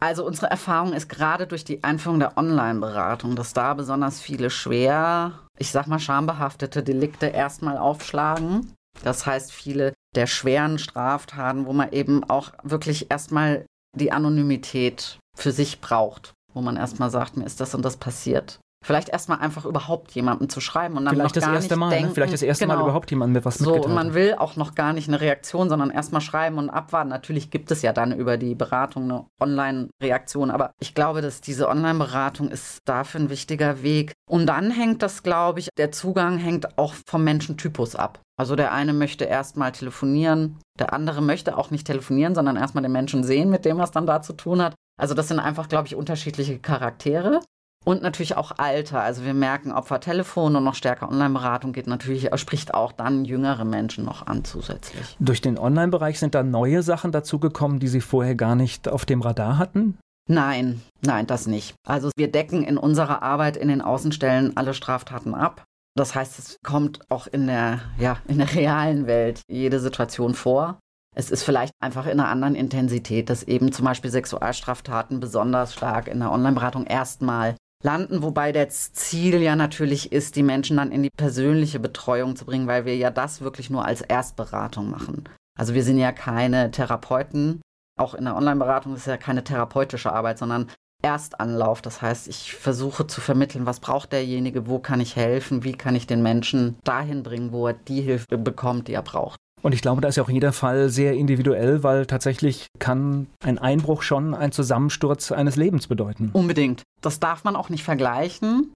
Also unsere Erfahrung ist gerade durch die Einführung der Online-Beratung, dass da besonders viele schwer, ich sag mal schambehaftete Delikte erstmal aufschlagen. Das heißt, viele der schweren Straftaten, wo man eben auch wirklich erstmal die Anonymität für sich braucht, wo man erstmal sagt, mir ist das und das passiert. Vielleicht erstmal einfach überhaupt jemandem zu schreiben und dann Vielleicht noch gar das erste Mal, ne? denken, ne? Vielleicht das erste genau. Mal überhaupt jemandem mit was So, und man will auch noch gar nicht eine Reaktion, sondern erstmal schreiben und abwarten. Natürlich gibt es ja dann über die Beratung eine Online-Reaktion, aber ich glaube, dass diese Online-Beratung ist dafür ein wichtiger Weg. Und dann hängt das, glaube ich, der Zugang hängt auch vom Menschentypus ab. Also der eine möchte erstmal telefonieren, der andere möchte auch nicht telefonieren, sondern erstmal den Menschen sehen, mit dem was dann da zu tun hat. Also das sind einfach, glaube ich, unterschiedliche Charaktere. Und natürlich auch Alter. Also wir merken, Opfer Telefon und noch stärker Online-Beratung geht natürlich, spricht auch dann jüngere Menschen noch an zusätzlich. Durch den Online-Bereich sind da neue Sachen dazugekommen, die Sie vorher gar nicht auf dem Radar hatten? Nein, nein, das nicht. Also wir decken in unserer Arbeit in den Außenstellen alle Straftaten ab. Das heißt, es kommt auch in der, ja, in der realen Welt jede Situation vor. Es ist vielleicht einfach in einer anderen Intensität, dass eben zum Beispiel Sexualstraftaten besonders stark in der Online-Beratung erstmal landen, wobei das Ziel ja natürlich ist, die Menschen dann in die persönliche Betreuung zu bringen, weil wir ja das wirklich nur als Erstberatung machen. Also wir sind ja keine Therapeuten, auch in der Online-Beratung ist ja keine therapeutische Arbeit, sondern Erstanlauf. Das heißt, ich versuche zu vermitteln, was braucht derjenige, wo kann ich helfen, wie kann ich den Menschen dahin bringen, wo er die Hilfe bekommt, die er braucht. Und ich glaube, da ist ja auch jeder Fall sehr individuell, weil tatsächlich kann ein Einbruch schon ein Zusammensturz eines Lebens bedeuten. Unbedingt. Das darf man auch nicht vergleichen.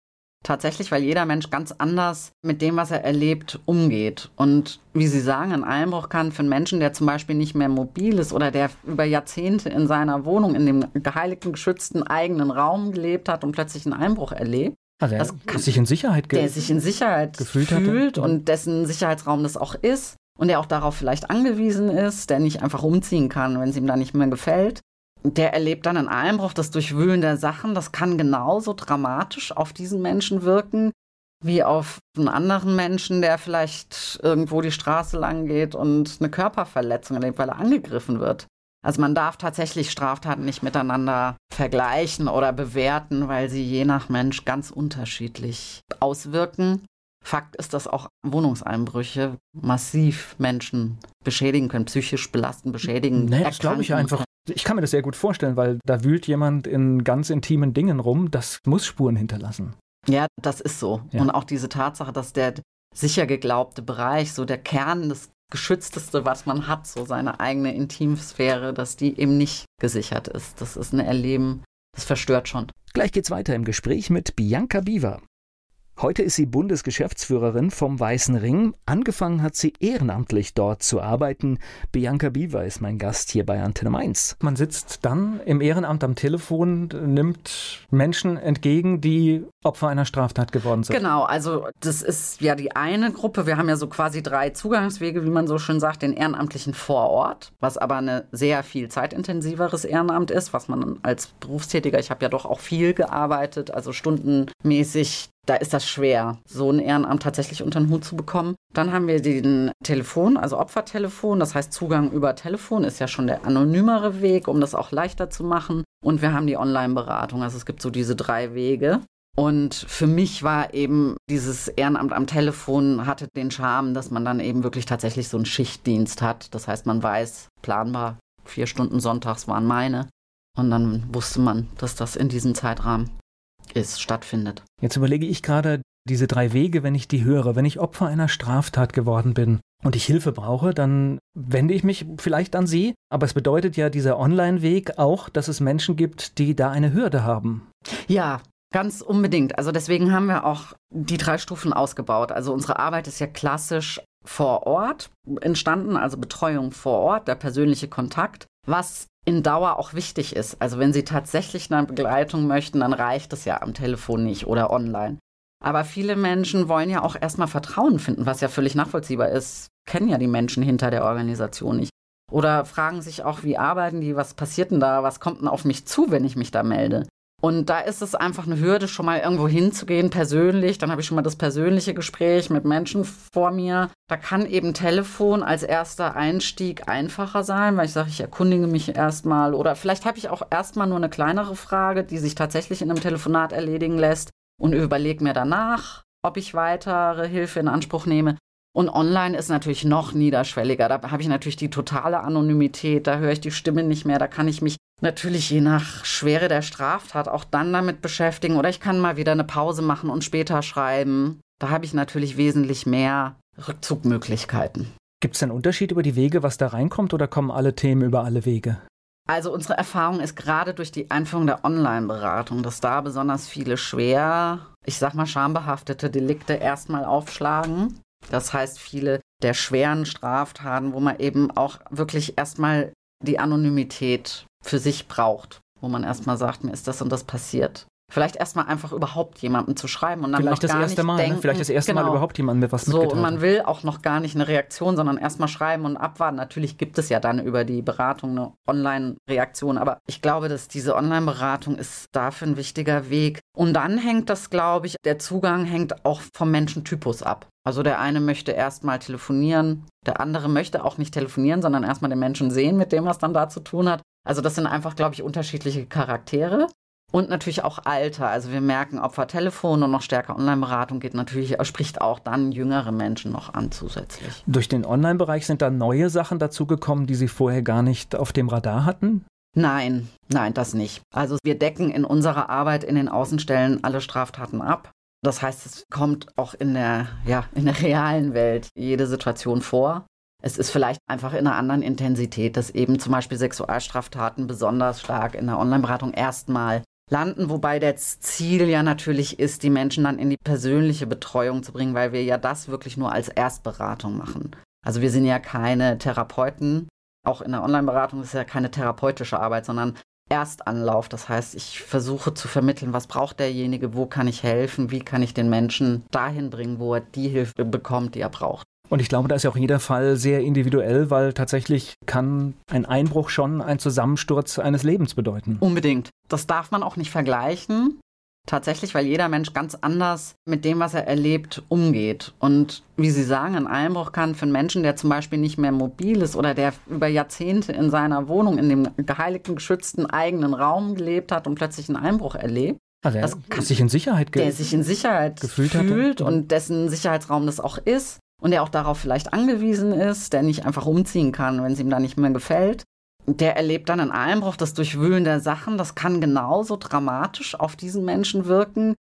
Tatsächlich, weil jeder Mensch ganz anders mit dem, was er erlebt, umgeht. Und wie Sie sagen, ein Einbruch kann für einen Menschen, der zum Beispiel nicht mehr mobil ist oder der über Jahrzehnte in seiner Wohnung, in dem geheiligten, geschützten eigenen Raum gelebt hat und plötzlich einen Einbruch erlebt, also Das der kann- sich in Sicherheit der sich in Sicherheit gefühlt fühlt hatte. und dessen Sicherheitsraum das auch ist und der auch darauf vielleicht angewiesen ist, der nicht einfach umziehen kann, wenn es ihm da nicht mehr gefällt. Der erlebt dann einen Einbruch, das Durchwühlen der Sachen, das kann genauso dramatisch auf diesen Menschen wirken, wie auf einen anderen Menschen, der vielleicht irgendwo die Straße lang geht und eine Körperverletzung erlebt, weil er angegriffen wird. Also man darf tatsächlich Straftaten nicht miteinander vergleichen oder bewerten, weil sie je nach Mensch ganz unterschiedlich auswirken. Fakt ist, dass auch Wohnungseinbrüche massiv Menschen beschädigen können, psychisch belasten, beschädigen. Nee, das glaube ich einfach. Ich kann mir das sehr gut vorstellen, weil da wühlt jemand in ganz intimen Dingen rum. Das muss Spuren hinterlassen. Ja, das ist so. Ja. Und auch diese Tatsache, dass der sicher geglaubte Bereich, so der Kern, das Geschützteste, was man hat, so seine eigene Intimsphäre, dass die eben nicht gesichert ist. Das ist ein Erleben, das verstört schon. Gleich geht's weiter im Gespräch mit Bianca Biver. Heute ist sie Bundesgeschäftsführerin vom Weißen Ring. Angefangen hat sie ehrenamtlich dort zu arbeiten. Bianca Biver ist mein Gast hier bei Antenne Mainz. Man sitzt dann im Ehrenamt am Telefon, nimmt Menschen entgegen, die Opfer einer Straftat geworden sind. Genau, also das ist ja die eine Gruppe. Wir haben ja so quasi drei Zugangswege, wie man so schön sagt, den Ehrenamtlichen vor Ort, was aber eine sehr viel zeitintensiveres Ehrenamt ist, was man als Berufstätiger, ich habe ja doch auch viel gearbeitet, also stundenmäßig da ist das schwer, so ein Ehrenamt tatsächlich unter den Hut zu bekommen. Dann haben wir den Telefon, also Opfertelefon, das heißt Zugang über Telefon ist ja schon der anonymere Weg, um das auch leichter zu machen. Und wir haben die Online-Beratung, also es gibt so diese drei Wege. Und für mich war eben dieses Ehrenamt am Telefon hatte den Charme, dass man dann eben wirklich tatsächlich so einen Schichtdienst hat. Das heißt, man weiß planbar, vier Stunden sonntags waren meine. Und dann wusste man, dass das in diesem Zeitrahmen ist, stattfindet. Jetzt überlege ich gerade diese drei Wege, wenn ich die höre. Wenn ich Opfer einer Straftat geworden bin und ich Hilfe brauche, dann wende ich mich vielleicht an Sie. Aber es bedeutet ja dieser Online-Weg auch, dass es Menschen gibt, die da eine Hürde haben. Ja, Ganz unbedingt. Also deswegen haben wir auch die drei Stufen ausgebaut. Also unsere Arbeit ist ja klassisch vor Ort entstanden, also Betreuung vor Ort, der persönliche Kontakt, was in Dauer auch wichtig ist. Also wenn Sie tatsächlich eine Begleitung möchten, dann reicht es ja am Telefon nicht oder online. Aber viele Menschen wollen ja auch erstmal Vertrauen finden, was ja völlig nachvollziehbar ist. Kennen ja die Menschen hinter der Organisation nicht. Oder fragen sich auch, wie arbeiten die, was passiert denn da, was kommt denn auf mich zu, wenn ich mich da melde. Und da ist es einfach eine Hürde, schon mal irgendwo hinzugehen, persönlich. Dann habe ich schon mal das persönliche Gespräch mit Menschen vor mir. Da kann eben Telefon als erster Einstieg einfacher sein, weil ich sage, ich erkundige mich erstmal. Oder vielleicht habe ich auch erstmal nur eine kleinere Frage, die sich tatsächlich in einem Telefonat erledigen lässt und überlege mir danach, ob ich weitere Hilfe in Anspruch nehme. Und online ist natürlich noch niederschwelliger. Da habe ich natürlich die totale Anonymität, da höre ich die Stimme nicht mehr, da kann ich mich natürlich je nach Schwere der Straftat auch dann damit beschäftigen. Oder ich kann mal wieder eine Pause machen und später schreiben. Da habe ich natürlich wesentlich mehr Rückzugmöglichkeiten. Gibt es einen Unterschied über die Wege, was da reinkommt, oder kommen alle Themen über alle Wege? Also unsere Erfahrung ist gerade durch die Einführung der Online-Beratung, dass da besonders viele schwer, ich sag mal schambehaftete Delikte erstmal aufschlagen. Das heißt, viele der schweren Straftaten, wo man eben auch wirklich erstmal die Anonymität für sich braucht, wo man erstmal sagt, mir ist das und das passiert. Vielleicht erstmal einfach überhaupt jemandem zu schreiben und dann Vielleicht noch das gar erste nicht Mal, ne? denken, vielleicht das erste genau. Mal überhaupt jemandem mit was so, mitgeteilt. und man will auch noch gar nicht eine Reaktion, sondern erstmal schreiben und abwarten. Natürlich gibt es ja dann über die Beratung eine Online-Reaktion, aber ich glaube, dass diese Online-Beratung ist dafür ein wichtiger Weg. Und dann hängt das, glaube ich, der Zugang hängt auch vom Menschentypus ab. Also der eine möchte erstmal telefonieren, der andere möchte auch nicht telefonieren, sondern erstmal den Menschen sehen, mit dem was dann da zu tun hat. Also das sind einfach, glaube ich, unterschiedliche Charaktere. Und natürlich auch Alter. Also wir merken, Opfertelefon und noch stärker Online-Beratung geht natürlich, spricht auch dann jüngere Menschen noch an zusätzlich. Durch den Online-Bereich sind da neue Sachen dazugekommen, die Sie vorher gar nicht auf dem Radar hatten? Nein, nein, das nicht. Also wir decken in unserer Arbeit in den Außenstellen alle Straftaten ab. Das heißt, es kommt auch in der, ja, in der realen Welt jede Situation vor. Es ist vielleicht einfach in einer anderen Intensität, dass eben zum Beispiel Sexualstraftaten besonders stark in der Online-Beratung erstmal landen, wobei das Ziel ja natürlich ist, die Menschen dann in die persönliche Betreuung zu bringen, weil wir ja das wirklich nur als Erstberatung machen. Also wir sind ja keine Therapeuten, auch in der Online-Beratung ist ja keine therapeutische Arbeit, sondern Erstanlauf. Das heißt, ich versuche zu vermitteln, was braucht derjenige, wo kann ich helfen, wie kann ich den Menschen dahin bringen, wo er die Hilfe bekommt, die er braucht. Und ich glaube, da ist ja auch jeder Fall sehr individuell, weil tatsächlich kann ein Einbruch schon ein Zusammensturz eines Lebens bedeuten. Unbedingt. Das darf man auch nicht vergleichen. Tatsächlich, weil jeder Mensch ganz anders mit dem, was er erlebt, umgeht. Und wie Sie sagen, ein Einbruch kann für einen Menschen, der zum Beispiel nicht mehr mobil ist oder der über Jahrzehnte in seiner Wohnung, in dem geheiligten, geschützten eigenen Raum gelebt hat und plötzlich einen Einbruch erlebt, also das er kann- sich in Sicherheit der sich in Sicherheit gefühlt fühlt hatte. und dessen Sicherheitsraum das auch ist und der auch darauf vielleicht angewiesen ist, der nicht einfach umziehen kann, wenn es ihm da nicht mehr gefällt. Der erlebt dann einen Einbruch, das Durchwühlen der Sachen, das kann genauso dramatisch auf diesen Menschen wirken,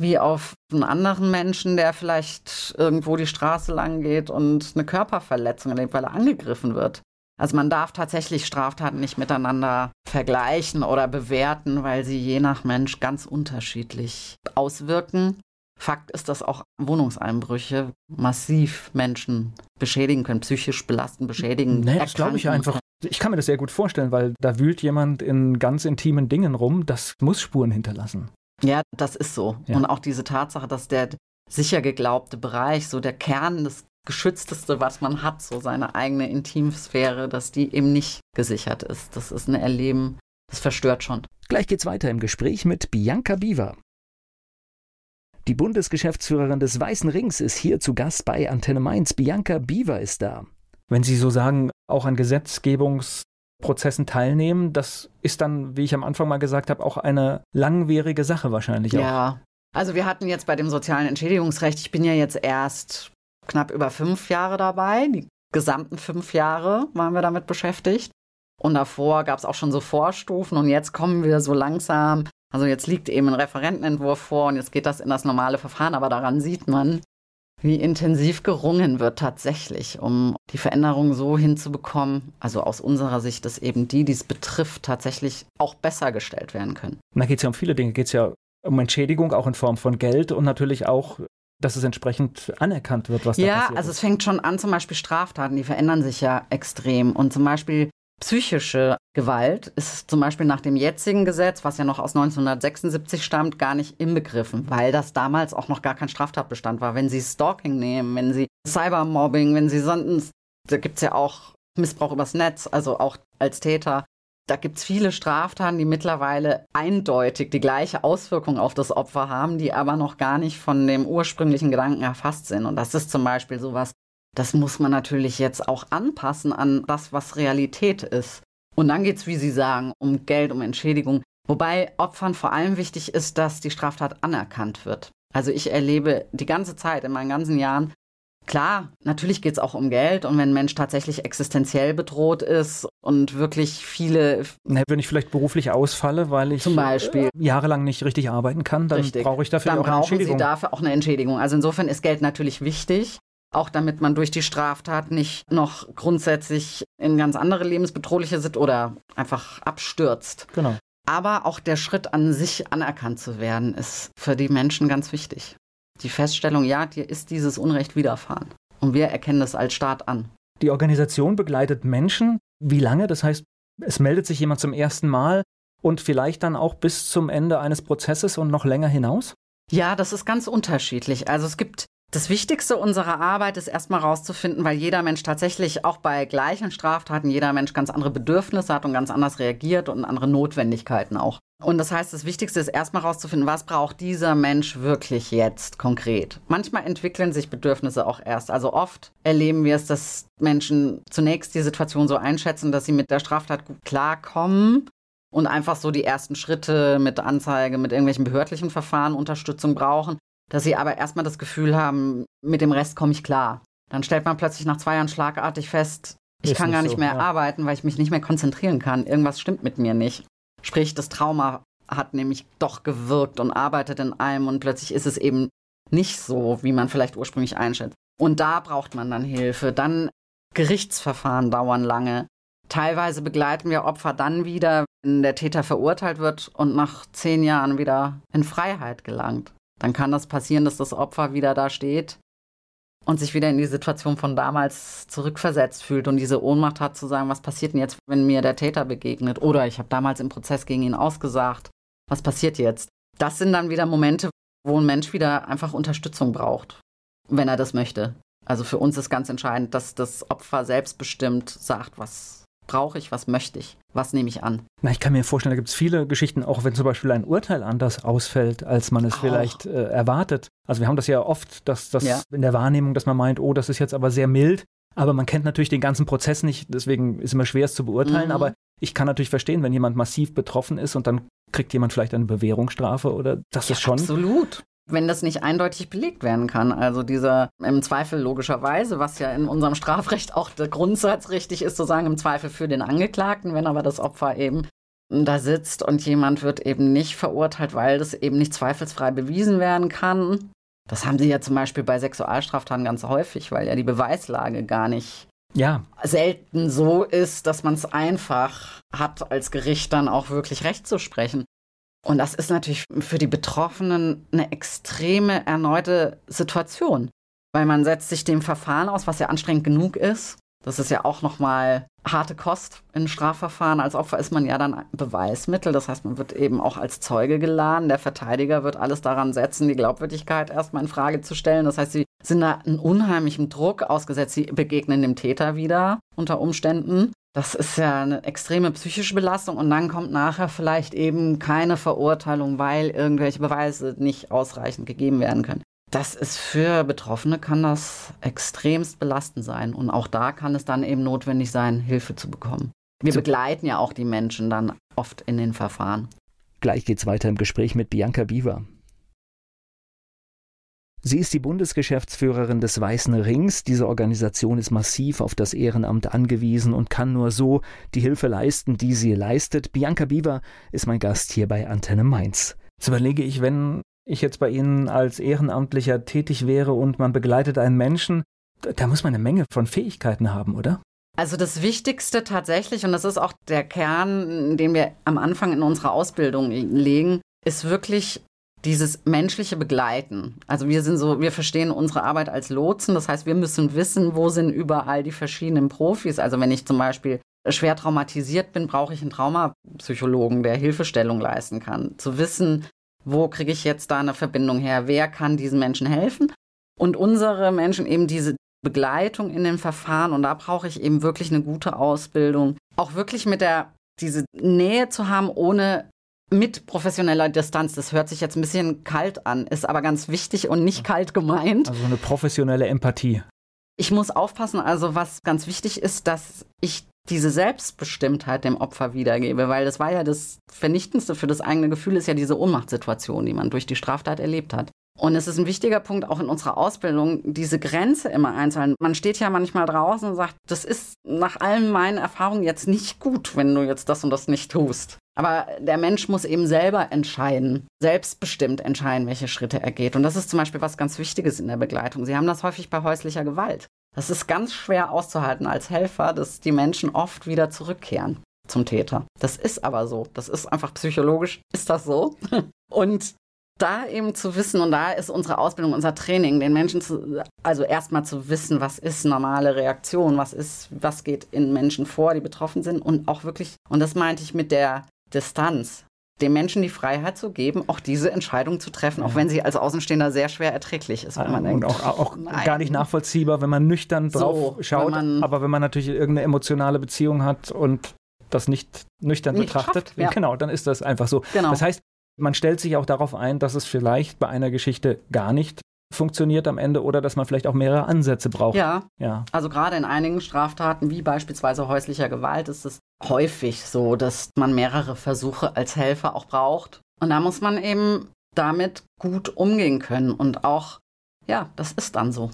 wie auf einen anderen Menschen, der vielleicht irgendwo die Straße lang geht und eine Körperverletzung erlebt, weil er angegriffen wird. Also man darf tatsächlich Straftaten nicht miteinander vergleichen oder bewerten, weil sie je nach Mensch ganz unterschiedlich auswirken. Fakt ist, dass auch Wohnungseinbrüche massiv Menschen beschädigen können, psychisch belasten, beschädigen. Nee, das glaube ich einfach. Ich kann mir das sehr gut vorstellen, weil da wühlt jemand in ganz intimen Dingen rum, das muss Spuren hinterlassen. Ja, das ist so. Ja. Und auch diese Tatsache, dass der sicher geglaubte Bereich, so der Kern, das Geschützteste, was man hat, so seine eigene Intimsphäre, dass die eben nicht gesichert ist. Das ist ein Erleben, das verstört schon. Gleich geht's weiter im Gespräch mit Bianca Biver. Die Bundesgeschäftsführerin des Weißen Rings ist hier zu Gast bei Antenne Mainz. Bianca Biewer ist da. Wenn Sie so sagen, auch an Gesetzgebungsprozessen teilnehmen, das ist dann, wie ich am Anfang mal gesagt habe, auch eine langwierige Sache wahrscheinlich auch. Ja, also wir hatten jetzt bei dem sozialen Entschädigungsrecht, ich bin ja jetzt erst knapp über fünf Jahre dabei, die gesamten fünf Jahre waren wir damit beschäftigt. Und davor gab es auch schon so Vorstufen und jetzt kommen wir so langsam also jetzt liegt eben ein Referentenentwurf vor und jetzt geht das in das normale Verfahren, aber daran sieht man, wie intensiv gerungen wird tatsächlich, um die Veränderung so hinzubekommen, also aus unserer Sicht, dass eben die, die es betrifft, tatsächlich auch besser gestellt werden können. Da geht es ja um viele Dinge, geht es ja um Entschädigung, auch in Form von Geld und natürlich auch dass es entsprechend anerkannt wird, was ja, da passiert. Ja, also es fängt schon an, zum Beispiel Straftaten, die verändern sich ja extrem. Und zum Beispiel Psychische Gewalt ist zum Beispiel nach dem jetzigen Gesetz, was ja noch aus 1976 stammt, gar nicht inbegriffen, weil das damals auch noch gar kein Straftatbestand war. Wenn Sie Stalking nehmen, wenn Sie Cybermobbing, wenn Sie sonst, da gibt es ja auch Missbrauch übers Netz, also auch als Täter. Da gibt es viele Straftaten, die mittlerweile eindeutig die gleiche Auswirkung auf das Opfer haben, die aber noch gar nicht von dem ursprünglichen Gedanken erfasst sind. Und das ist zum Beispiel sowas, das muss man natürlich jetzt auch anpassen an das, was Realität ist. Und dann geht es, wie Sie sagen, um Geld, um Entschädigung. Wobei Opfern vor allem wichtig ist, dass die Straftat anerkannt wird. Also ich erlebe die ganze Zeit in meinen ganzen Jahren, klar, natürlich geht es auch um Geld und wenn ein Mensch tatsächlich existenziell bedroht ist und wirklich viele. wenn ich vielleicht beruflich ausfalle, weil ich zum Beispiel jahrelang nicht richtig arbeiten kann, dann brauche ich dafür dann auch eine Entschädigung. Dann brauchen Sie dafür auch eine Entschädigung. Also insofern ist Geld natürlich wichtig auch damit man durch die Straftat nicht noch grundsätzlich in ganz andere lebensbedrohliche Situation oder einfach abstürzt. Genau. Aber auch der Schritt an sich anerkannt zu werden, ist für die Menschen ganz wichtig. Die Feststellung, ja, dir ist dieses Unrecht widerfahren. Und wir erkennen das als Staat an. Die Organisation begleitet Menschen. Wie lange? Das heißt, es meldet sich jemand zum ersten Mal und vielleicht dann auch bis zum Ende eines Prozesses und noch länger hinaus? Ja, das ist ganz unterschiedlich. Also es gibt das Wichtigste unserer Arbeit ist erstmal herauszufinden, weil jeder Mensch tatsächlich auch bei gleichen Straftaten, jeder Mensch ganz andere Bedürfnisse hat und ganz anders reagiert und andere Notwendigkeiten auch. Und das heißt, das Wichtigste ist erstmal herauszufinden, was braucht dieser Mensch wirklich jetzt konkret. Manchmal entwickeln sich Bedürfnisse auch erst. Also oft erleben wir es, dass Menschen zunächst die Situation so einschätzen, dass sie mit der Straftat gut klarkommen und einfach so die ersten Schritte mit Anzeige, mit irgendwelchen behördlichen Verfahren Unterstützung brauchen dass sie aber erstmal das Gefühl haben, mit dem Rest komme ich klar. Dann stellt man plötzlich nach zwei Jahren schlagartig fest, ich Ist kann gar nicht so, mehr ja. arbeiten, weil ich mich nicht mehr konzentrieren kann. Irgendwas stimmt mit mir nicht. Sprich, das Trauma hat nämlich doch gewirkt und arbeitet in einem und plötzlich ist es eben nicht so, wie man vielleicht ursprünglich einschätzt. Und da braucht man dann Hilfe. Dann Gerichtsverfahren dauern lange. Teilweise begleiten wir Opfer dann wieder, wenn der Täter verurteilt wird und nach zehn Jahren wieder in Freiheit gelangt dann kann das passieren, dass das Opfer wieder da steht und sich wieder in die Situation von damals zurückversetzt fühlt und diese Ohnmacht hat zu sagen, was passiert denn jetzt, wenn mir der Täter begegnet? Oder ich habe damals im Prozess gegen ihn ausgesagt, was passiert jetzt? Das sind dann wieder Momente, wo ein Mensch wieder einfach Unterstützung braucht, wenn er das möchte. Also für uns ist ganz entscheidend, dass das Opfer selbstbestimmt sagt, was brauche ich, was möchte ich, was nehme ich an. Na, ich kann mir vorstellen, da gibt es viele Geschichten, auch wenn zum Beispiel ein Urteil anders ausfällt, als man es auch. vielleicht äh, erwartet. Also wir haben das ja oft, dass das ja. in der Wahrnehmung, dass man meint, oh, das ist jetzt aber sehr mild, aber man kennt natürlich den ganzen Prozess nicht, deswegen ist es immer schwer, es zu beurteilen, mhm. aber ich kann natürlich verstehen, wenn jemand massiv betroffen ist und dann kriegt jemand vielleicht eine Bewährungsstrafe oder das ja, ist schon. Absolut wenn das nicht eindeutig belegt werden kann. Also dieser im Zweifel logischerweise, was ja in unserem Strafrecht auch der Grundsatz richtig ist, zu sagen, im Zweifel für den Angeklagten, wenn aber das Opfer eben da sitzt und jemand wird eben nicht verurteilt, weil das eben nicht zweifelsfrei bewiesen werden kann. Das haben sie ja zum Beispiel bei Sexualstraftaten ganz häufig, weil ja die Beweislage gar nicht ja. selten so ist, dass man es einfach hat, als Gericht dann auch wirklich Recht zu sprechen. Und das ist natürlich für die Betroffenen eine extreme erneute Situation, weil man setzt sich dem Verfahren aus, was ja anstrengend genug ist. Das ist ja auch nochmal harte Kost in Strafverfahren. Als Opfer ist man ja dann Beweismittel. Das heißt, man wird eben auch als Zeuge geladen. Der Verteidiger wird alles daran setzen, die Glaubwürdigkeit erstmal in Frage zu stellen. Das heißt, sie sind da einen unheimlichen Druck ausgesetzt. Sie begegnen dem Täter wieder unter Umständen. Das ist ja eine extreme psychische Belastung und dann kommt nachher vielleicht eben keine Verurteilung, weil irgendwelche Beweise nicht ausreichend gegeben werden können. Das ist für Betroffene kann das extremst belastend sein und auch da kann es dann eben notwendig sein, Hilfe zu bekommen. Wir so. begleiten ja auch die Menschen dann oft in den Verfahren. Gleich geht's weiter im Gespräch mit Bianca Biewer. Sie ist die Bundesgeschäftsführerin des Weißen Rings. Diese Organisation ist massiv auf das Ehrenamt angewiesen und kann nur so die Hilfe leisten, die sie leistet. Bianca Biewer ist mein Gast hier bei Antenne Mainz. Jetzt überlege ich, wenn ich jetzt bei Ihnen als Ehrenamtlicher tätig wäre und man begleitet einen Menschen, da muss man eine Menge von Fähigkeiten haben, oder? Also das Wichtigste tatsächlich, und das ist auch der Kern, den wir am Anfang in unserer Ausbildung legen, ist wirklich dieses menschliche Begleiten. Also wir sind so, wir verstehen unsere Arbeit als Lotsen. Das heißt, wir müssen wissen, wo sind überall die verschiedenen Profis. Also wenn ich zum Beispiel schwer traumatisiert bin, brauche ich einen Traumapsychologen, der Hilfestellung leisten kann. Zu wissen, wo kriege ich jetzt da eine Verbindung her? Wer kann diesen Menschen helfen? Und unsere Menschen eben diese Begleitung in den Verfahren. Und da brauche ich eben wirklich eine gute Ausbildung. Auch wirklich mit der, diese Nähe zu haben, ohne mit professioneller Distanz. Das hört sich jetzt ein bisschen kalt an, ist aber ganz wichtig und nicht kalt gemeint. Also eine professionelle Empathie. Ich muss aufpassen, also was ganz wichtig ist, dass ich diese Selbstbestimmtheit dem Opfer wiedergebe, weil das war ja das Vernichtendste für das eigene Gefühl, ist ja diese Ohnmachtssituation, die man durch die Straftat erlebt hat. Und es ist ein wichtiger Punkt auch in unserer Ausbildung, diese Grenze immer einzuhalten. Man steht ja manchmal draußen und sagt, das ist nach allen meinen Erfahrungen jetzt nicht gut, wenn du jetzt das und das nicht tust. Aber der Mensch muss eben selber entscheiden, selbstbestimmt entscheiden, welche Schritte er geht. Und das ist zum Beispiel was ganz Wichtiges in der Begleitung. Sie haben das häufig bei häuslicher Gewalt. Das ist ganz schwer auszuhalten als Helfer, dass die Menschen oft wieder zurückkehren zum Täter. Das ist aber so. Das ist einfach psychologisch, ist das so. Und da eben zu wissen, und da ist unsere Ausbildung, unser Training, den Menschen zu, also erstmal zu wissen, was ist normale Reaktion, was ist, was geht in Menschen vor, die betroffen sind und auch wirklich, und das meinte ich mit der Distanz, dem Menschen die Freiheit zu geben, auch diese Entscheidung zu treffen, auch wenn sie als Außenstehender sehr schwer erträglich ist, wenn man und denkt. auch, auch gar nicht nachvollziehbar, wenn man nüchtern drauf so, schaut, man, aber wenn man natürlich irgendeine emotionale Beziehung hat und das nicht nüchtern nicht betrachtet, schafft, ja. genau, dann ist das einfach so. Genau. Das heißt, man stellt sich auch darauf ein, dass es vielleicht bei einer Geschichte gar nicht funktioniert am Ende oder dass man vielleicht auch mehrere Ansätze braucht. Ja. ja. Also gerade in einigen Straftaten, wie beispielsweise häuslicher Gewalt, ist es häufig so, dass man mehrere Versuche als Helfer auch braucht. Und da muss man eben damit gut umgehen können. Und auch, ja, das ist dann so.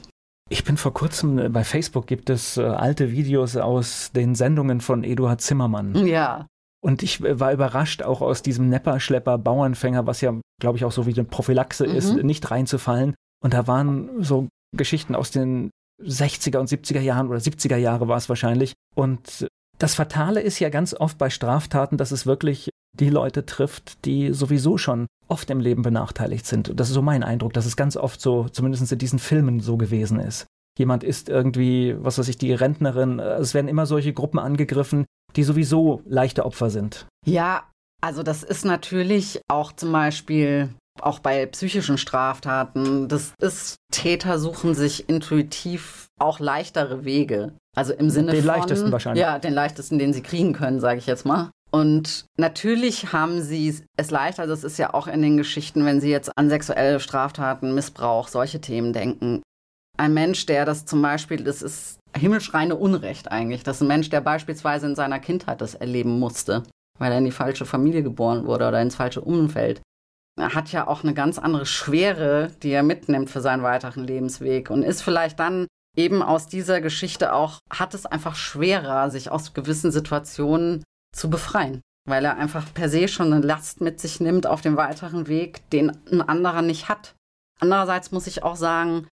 Ich bin vor kurzem, äh, bei Facebook gibt es äh, alte Videos aus den Sendungen von Eduard Zimmermann. Ja. Und ich war überrascht, auch aus diesem Nepperschlepper, Bauernfänger, was ja, glaube ich, auch so wie eine Prophylaxe mhm. ist, nicht reinzufallen. Und da waren so Geschichten aus den 60er und 70er Jahren oder 70er Jahre war es wahrscheinlich. Und das Fatale ist ja ganz oft bei Straftaten, dass es wirklich die Leute trifft, die sowieso schon oft im Leben benachteiligt sind. Das ist so mein Eindruck, dass es ganz oft so, zumindest in diesen Filmen so gewesen ist. Jemand ist irgendwie, was weiß ich, die Rentnerin. Es werden immer solche Gruppen angegriffen, die sowieso leichte Opfer sind. Ja, also das ist natürlich auch zum Beispiel auch bei psychischen Straftaten. Das ist, Täter suchen sich intuitiv auch leichtere Wege. Also im Sinne den von. Den leichtesten wahrscheinlich. Ja, den leichtesten, den sie kriegen können, sage ich jetzt mal. Und natürlich haben sie es leichter, also es ist ja auch in den Geschichten, wenn sie jetzt an sexuelle Straftaten, Missbrauch, solche Themen denken. Ein Mensch, der das zum Beispiel, das ist himmelschreiende Unrecht eigentlich, dass ein Mensch, der beispielsweise in seiner Kindheit das erleben musste, weil er in die falsche Familie geboren wurde oder ins falsche Umfeld, er hat ja auch eine ganz andere Schwere, die er mitnimmt für seinen weiteren Lebensweg und ist vielleicht dann eben aus dieser Geschichte auch, hat es einfach schwerer, sich aus gewissen Situationen zu befreien, weil er einfach per se schon eine Last mit sich nimmt auf dem weiteren Weg, den ein anderer nicht hat. Andererseits muss ich auch sagen,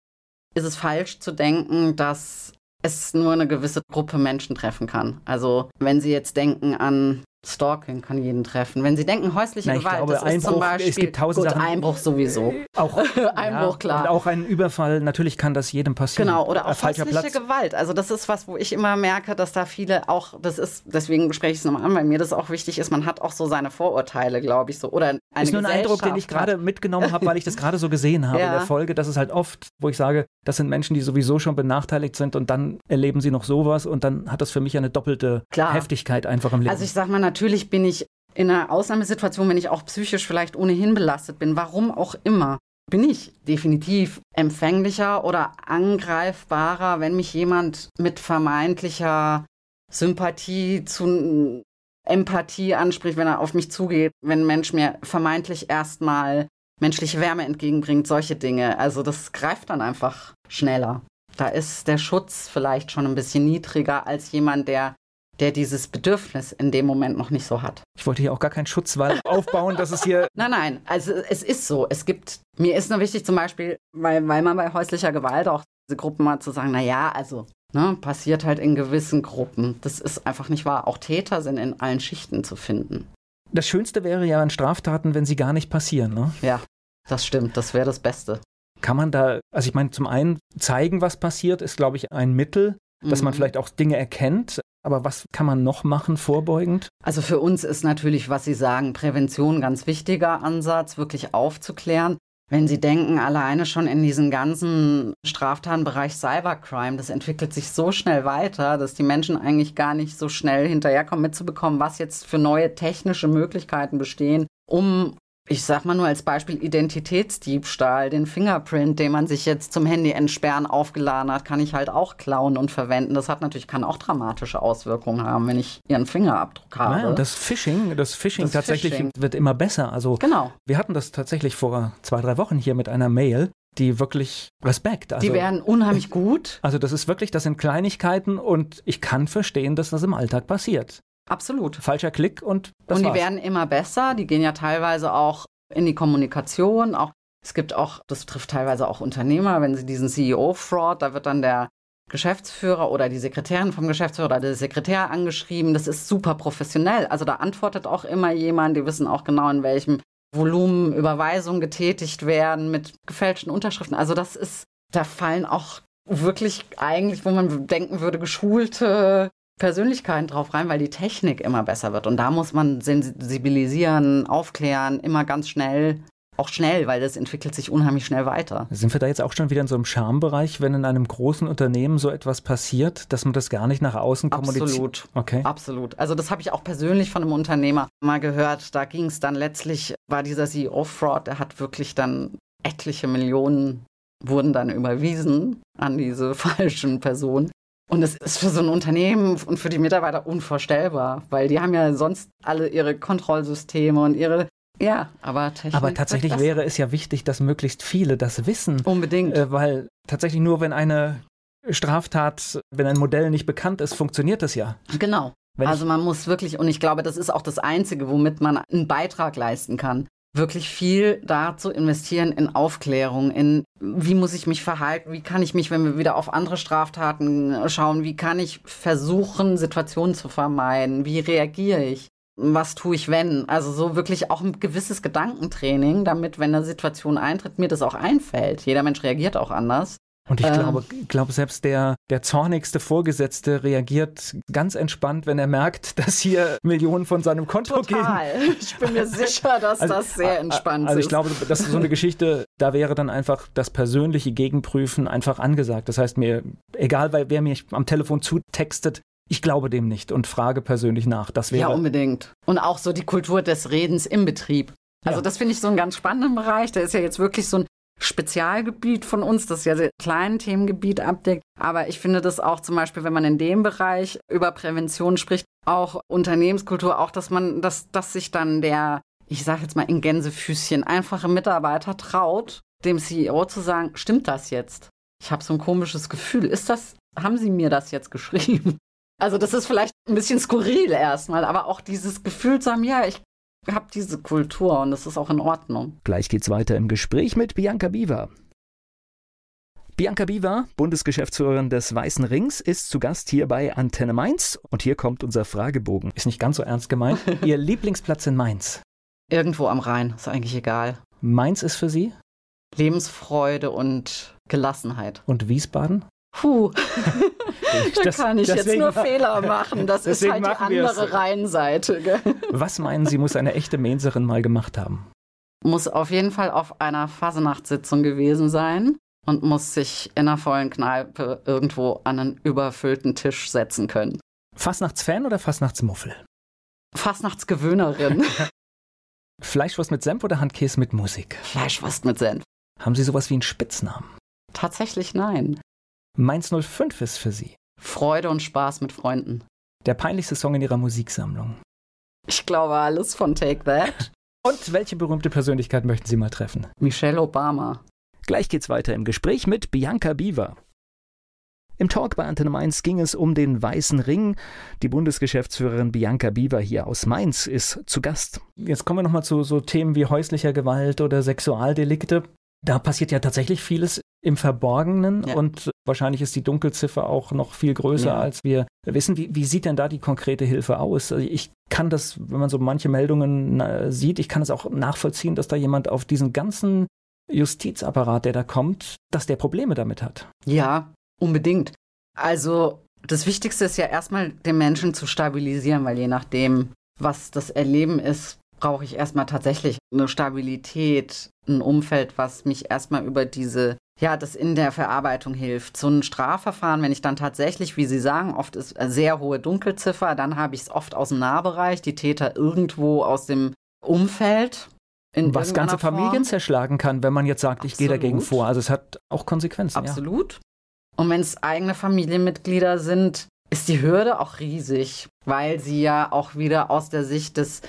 ist es falsch zu denken, dass es nur eine gewisse Gruppe Menschen treffen kann. Also wenn Sie jetzt denken an Stalking kann jeden treffen. Wenn Sie denken, häusliche Na, Gewalt, glaube, das ist Einbruch, zum Beispiel es gibt tausend gut, Sachen. Einbruch sowieso. Auch Einbruch, ja, klar. Und auch ein Überfall, natürlich kann das jedem passieren. Genau, oder Äh, auch falscher häusliche Platz. Gewalt. Also das ist was, wo ich immer merke, dass da viele auch, das ist, deswegen spreche ich es nochmal an, weil mir das auch wichtig ist, man hat auch so seine Vorurteile, glaube ich, so. Oder eine ist nur ein Eindruck, den ich gerade mitgenommen habe, weil ich das gerade so gesehen habe Ja. in der Folge. Das ist halt oft, wo ich sage, das sind Menschen, die sowieso schon benachteiligt sind und dann erleben sie noch sowas und dann hat das für mich eine doppelte Klar. Heftigkeit einfach im Leben. Also ich sag mal, natürlich bin ich in einer Ausnahmesituation, wenn ich auch psychisch vielleicht ohnehin belastet bin, warum auch immer, bin ich definitiv empfänglicher oder angreifbarer, wenn mich jemand mit vermeintlicher Sympathie zu Empathie anspricht, wenn er auf mich zugeht, wenn ein Mensch mir vermeintlich erstmal menschliche Wärme entgegenbringt, solche Dinge. Also das greift dann einfach schneller. Da ist der Schutz vielleicht schon ein bisschen niedriger als jemand, der der dieses Bedürfnis in dem Moment noch nicht so hat. ich wollte hier auch gar keinen Schutzwall aufbauen, dass es hier Nein, nein, also es ist so. Es gibt, mir ist nur wichtig zum Beispiel, weil, weil man bei häuslicher Gewalt auch diese Gruppen mal zu sagen, na ja, also, ne, passiert halt in gewissen Gruppen. Das ist einfach nicht wahr. Auch Täter sind in allen Schichten zu finden. Das Schönste wäre ja an Straftaten, wenn sie gar nicht passieren. Ne? Ja, das stimmt. Das wäre das Beste. Kann man da, also ich meine, zum einen zeigen, was passiert, ist, glaube ich, ein Mittel, dass man Mhm. vielleicht auch Dinge erkennt. Aber was kann man noch machen, vorbeugend? Also für uns ist natürlich, was Sie sagen, Prävention ein ganz wichtiger Ansatz, wirklich aufzuklären. Wenn Sie denken, alleine schon in diesem ganzen Straftatenbereich Cybercrime, das entwickelt sich so schnell weiter, dass die Menschen eigentlich gar nicht so schnell hinterherkommen, mitzubekommen, was jetzt für neue technische Möglichkeiten bestehen, um, ich sag mal nur als Beispiel Identitätsdiebstahl, den Fingerprint, den man sich jetzt zum Handy entsperren aufgeladen hat, kann ich halt auch klauen und verwenden. Das hat natürlich, kann auch dramatische Auswirkungen haben, wenn ich ihren Fingerabdruck habe. Und das Phishing, das Phishing Das tatsächlich Phishing. wird immer besser. Also genau. wir hatten das tatsächlich vor zwei, drei Wochen hier mit einer Mail, die wirklich Respekt. Also, Die werden unheimlich gut. also das ist wirklich, das sind Kleinigkeiten und ich kann verstehen, dass das im Alltag passiert. Absolut. Falscher Klick und das und die war's. werden immer besser. Die gehen ja teilweise auch in die Kommunikation. Auch es gibt auch, das trifft teilweise auch Unternehmer, wenn sie diesen CEO-Fraud, da wird dann der Geschäftsführer oder die Sekretärin vom Geschäftsführer oder der Sekretär angeschrieben. Das ist super professionell. Also da antwortet auch immer jemand. Die wissen auch genau, in welchem Volumen Überweisungen getätigt werden mit gefälschten Unterschriften. Also das ist, da fallen auch wirklich eigentlich, wo man denken würde, geschulte Persönlichkeiten drauf rein, weil die Technik immer besser wird. Und da muss man sensibilisieren, aufklären, immer ganz schnell. Auch schnell, weil das entwickelt sich unheimlich schnell weiter. Sind wir da jetzt auch schon wieder in so einem Schambereich, wenn in einem großen Unternehmen so etwas passiert, dass man das gar nicht nach außen kommuniziert? Absolut. Okay. Absolut. Also das habe ich auch persönlich von einem Unternehmer mal gehört. Da ging es dann letztlich, war dieser CEO-Fraud, der hat wirklich dann etliche Millionen wurden dann überwiesen an diese falschen Personen. Und es ist für so ein Unternehmen und für die Mitarbeiter unvorstellbar, weil die haben ja sonst alle ihre Kontrollsysteme und ihre, ja, aber. Aber tatsächlich wäre es ja wichtig, dass möglichst viele das wissen, Unbedingt. äh, weil tatsächlich nur wenn eine Straftat, wenn ein Modell nicht bekannt ist, funktioniert das ja. Genau. Wenn also man muss wirklich, und ich glaube, das ist auch das Einzige, womit man einen Beitrag leisten kann, wirklich viel dazu investieren in Aufklärung, in wie muss ich mich verhalten, wie kann ich mich, wenn wir wieder auf andere Straftaten schauen, wie kann ich versuchen, Situationen zu vermeiden, wie reagiere ich, was tue ich, wenn. Also so wirklich auch ein gewisses Gedankentraining, damit, wenn eine Situation eintritt, mir das auch einfällt. Jeder Mensch reagiert auch anders. Und ich Ähm. glaube, glaube, selbst der, der zornigste Vorgesetzte reagiert ganz entspannt, wenn er merkt, dass hier Millionen von seinem Konto gehen. Total. Ich bin mir sicher, dass Also- das sehr entspannt Also ich ist. glaube, das ist so eine Geschichte, da wäre dann einfach das persönliche Gegenprüfen einfach angesagt. Das heißt mir, egal wer mich am Telefon zutextet, ich glaube dem nicht und frage persönlich nach. Das Ja, wäre unbedingt. Und auch so die Kultur des Redens im Betrieb. Also Ja. das finde ich so einen ganz spannenden Bereich. Der ist ja jetzt wirklich so ein Spezialgebiet von uns, das ja sehr kleinen Themengebiet abdeckt. Aber ich finde das auch zum Beispiel, wenn man in dem Bereich über Prävention spricht, auch Unternehmenskultur, auch dass man, dass, dass sich dann der, ich sage jetzt mal in Gänsefüßchen, einfache Mitarbeiter traut, dem CEO zu sagen, stimmt das jetzt? Ich habe so ein komisches Gefühl. Ist das, haben Sie mir das jetzt geschrieben? Also das ist vielleicht ein bisschen skurril erstmal, aber auch dieses Gefühl zu haben, ja, ich habe diese Kultur und das ist auch in Ordnung. Gleich geht's weiter im Gespräch mit Bianca Biva. Bianca Biva, Bundesgeschäftsführerin des Weißen Rings, ist zu Gast hier bei Antenne Mainz. Und hier kommt unser Fragebogen. Ist nicht ganz so ernst gemeint. Ihr Lieblingsplatz in Mainz? Irgendwo am Rhein, ist eigentlich egal. Mainz ist für Sie? Lebensfreude und Gelassenheit. Und Wiesbaden? Puh, da kann ich jetzt nur Fehler machen. Das ist halt die andere Rheinseite. Gell? Was meinen Sie, muss eine echte Mainzerin mal gemacht haben? Muss auf jeden Fall auf einer Fasenachtssitzung gewesen sein und muss sich in einer vollen Kneipe irgendwo an einen überfüllten Tisch setzen können. Fastnachtsfan oder Fastnachtsmuffel? Fastnachtsgewöhnerin. Fleischwurst mit Senf oder Handkäse mit Musik? Fleischwurst mit Senf. Haben Sie sowas wie einen Spitznamen? Tatsächlich nein. Mainz 05 ist für Sie. Freude und Spaß mit Freunden. Der peinlichste Song in Ihrer Musiksammlung. Ich glaube alles von Take That. Und welche berühmte Persönlichkeit möchten Sie mal treffen? Michelle Obama. Gleich geht's weiter im Gespräch mit Bianca Biewer. Im Talk bei Antenne Mainz ging es um den Weißen Ring. Die Bundesgeschäftsführerin Bianca Biewer hier aus Mainz ist zu Gast. Jetzt kommen wir nochmal zu so Themen wie häuslicher Gewalt oder Sexualdelikte. Da passiert ja tatsächlich vieles im Verborgenen ja. und wahrscheinlich ist die Dunkelziffer auch noch viel größer, ja. als wir wissen. Wie, wie, sieht denn da die konkrete Hilfe aus? Also ich kann das, wenn man so manche Meldungen sieht, ich kann es auch nachvollziehen, dass da jemand auf diesen ganzen Justizapparat, der da kommt, dass der Probleme damit hat. Ja, unbedingt. Also das Wichtigste ist ja erstmal, den Menschen zu stabilisieren, weil je nachdem, was das Erleben ist, brauche ich erstmal tatsächlich eine Stabilität, ein Umfeld, was mich erstmal über diese, ja, das in der Verarbeitung hilft. So ein Strafverfahren, wenn ich dann tatsächlich, wie Sie sagen, oft ist eine sehr hohe Dunkelziffer, dann habe ich es oft aus dem Nahbereich, die Täter irgendwo aus dem Umfeld. was ganze Form. Familien zerschlagen kann, wenn man jetzt sagt, Absolut. ich gehe dagegen vor. Also es hat auch Konsequenzen. Absolut. Ja. Und wenn es eigene Familienmitglieder sind, ist die Hürde auch riesig, weil sie ja auch wieder aus der Sicht des,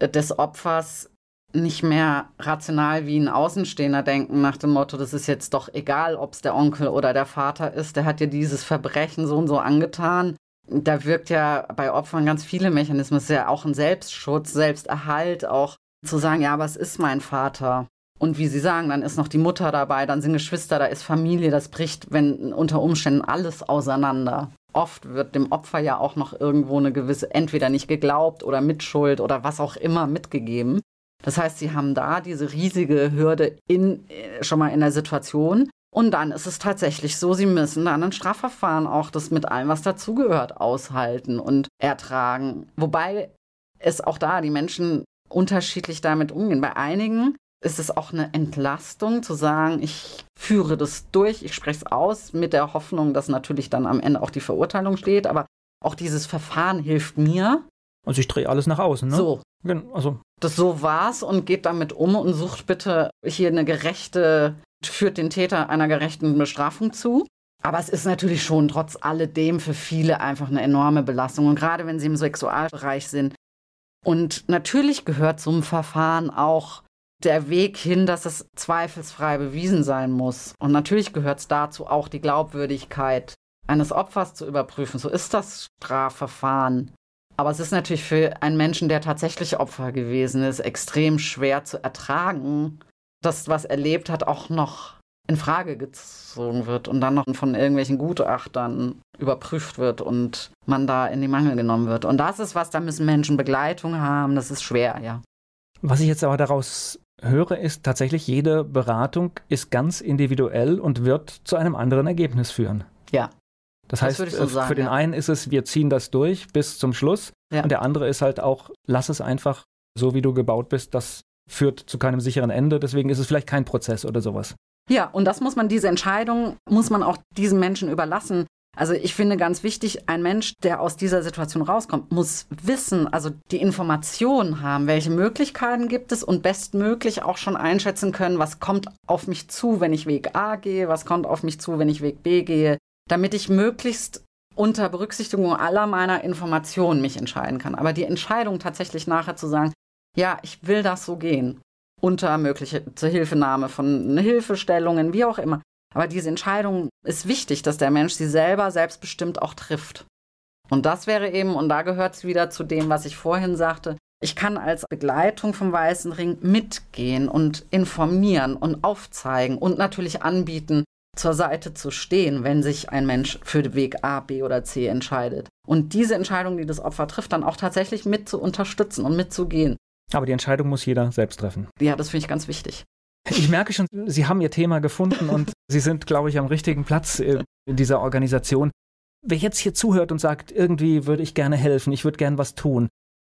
des Opfers nicht mehr rational wie ein Außenstehender denken, nach dem Motto, das ist jetzt doch egal, ob es der Onkel oder der Vater ist, der hat dir dieses Verbrechen so und so angetan. Da wirkt ja bei Opfern ganz viele Mechanismen. Es ist ja auch ein Selbstschutz, Selbsterhalt, auch zu sagen, ja, was ist mein Vater? Und wie Sie sagen, dann ist noch die Mutter dabei, dann sind Geschwister, da ist Familie, das bricht, wenn unter Umständen alles auseinander. Oft wird dem Opfer ja auch noch irgendwo eine gewisse, entweder nicht geglaubt oder Mitschuld oder was auch immer mitgegeben. Das heißt, sie haben da diese riesige Hürde in, äh, schon mal in der Situation. Und dann ist es tatsächlich so, sie müssen dann ein Strafverfahren auch das mit allem, was dazugehört, aushalten und ertragen. Wobei es auch da die Menschen unterschiedlich damit umgehen. Bei einigen ist es auch eine Entlastung zu sagen, ich führe das durch, ich spreche es aus, mit der Hoffnung, dass natürlich dann am Ende auch die Verurteilung steht. Aber auch dieses Verfahren hilft mir. Also ich drehe alles nach außen, ne? So. Also das so war's und geht damit um und sucht bitte hier eine gerechte, führt den Täter einer gerechten Bestrafung zu. Aber es ist natürlich schon trotz alledem für viele einfach eine enorme Belastung. Und gerade wenn sie im Sexualbereich sind. Und natürlich gehört zum Verfahren auch der Weg hin, dass es zweifelsfrei bewiesen sein muss. Und natürlich gehört es dazu auch die Glaubwürdigkeit eines Opfers zu überprüfen. So ist das Strafverfahren. Aber es ist natürlich für einen Menschen, der tatsächlich Opfer gewesen ist, extrem schwer zu ertragen, dass was erlebt hat, auch noch in Frage gezogen wird und dann noch von irgendwelchen Gutachtern überprüft wird und man da in die Mangel genommen wird. Und das ist was, da müssen Menschen Begleitung haben, das ist schwer, ja. Was ich jetzt aber daraus höre, ist tatsächlich, jede Beratung ist ganz individuell und wird zu einem anderen Ergebnis führen. Ja. Das, das heißt, so sagen, für den ja. einen ist es, wir ziehen das durch bis zum Schluss. Ja. Und der andere ist halt auch, lass es einfach so, wie du gebaut bist. Das führt zu keinem sicheren Ende. Deswegen ist es vielleicht kein Prozess oder sowas. Ja, und das muss man, diese Entscheidung muss man auch diesen Menschen überlassen. Also ich finde ganz wichtig, ein Mensch, der aus dieser Situation rauskommt, muss wissen, also die Informationen haben, welche Möglichkeiten gibt es und bestmöglich auch schon einschätzen können, was kommt auf mich zu, wenn ich Weg A gehe, was kommt auf mich zu, wenn ich Weg B gehe, damit ich möglichst unter Berücksichtigung aller meiner Informationen mich entscheiden kann. Aber die Entscheidung tatsächlich nachher zu sagen, ja, ich will das so gehen, unter mögliche Zuhilfenahme von Hilfestellungen, wie auch immer. Aber diese Entscheidung ist wichtig, dass der Mensch sie selber selbstbestimmt auch trifft. Und das wäre eben, und da gehört es wieder zu dem, was ich vorhin sagte, ich kann als Begleitung vom Weißen Ring mitgehen und informieren und aufzeigen und natürlich anbieten, zur Seite zu stehen, wenn sich ein Mensch für den Weg A, B oder C entscheidet. Und diese Entscheidung, die das Opfer trifft, dann auch tatsächlich mit zu unterstützen und mitzugehen. Aber die Entscheidung muss jeder selbst treffen. Ja, das finde ich ganz wichtig. Ich merke schon, Sie haben Ihr Thema gefunden und Sie sind, glaube ich, am richtigen Platz in dieser Organisation. Wer jetzt hier zuhört und sagt, irgendwie würde ich gerne helfen, ich würde gerne was tun.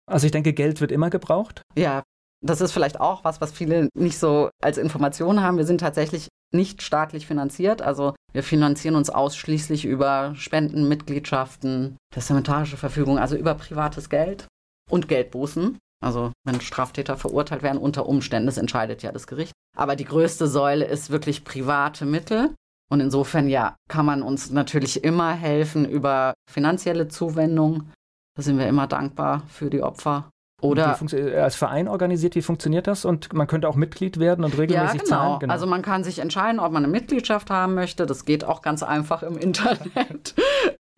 Also ich denke, Geld wird immer gebraucht. Ja, das ist vielleicht auch was, was viele nicht so als Information haben. Wir sind tatsächlich nicht staatlich finanziert. Also wir finanzieren uns ausschließlich über Spenden, Mitgliedschaften, testamentarische Verfügung, also über privates Geld und Geldbußen. Also wenn Straftäter verurteilt werden, unter Umständen, das entscheidet ja das Gericht. Aber die größte Säule ist wirklich private Mittel. Und insofern, ja, kann man uns natürlich immer helfen über finanzielle Zuwendung. Da sind wir immer dankbar für die Opfer. Oder als Verein organisiert, wie funktioniert das? Und man könnte auch Mitglied werden und regelmäßig ja, genau. zahlen? Genau. Also man kann sich entscheiden, ob man eine Mitgliedschaft haben möchte. Das geht auch ganz einfach im Internet.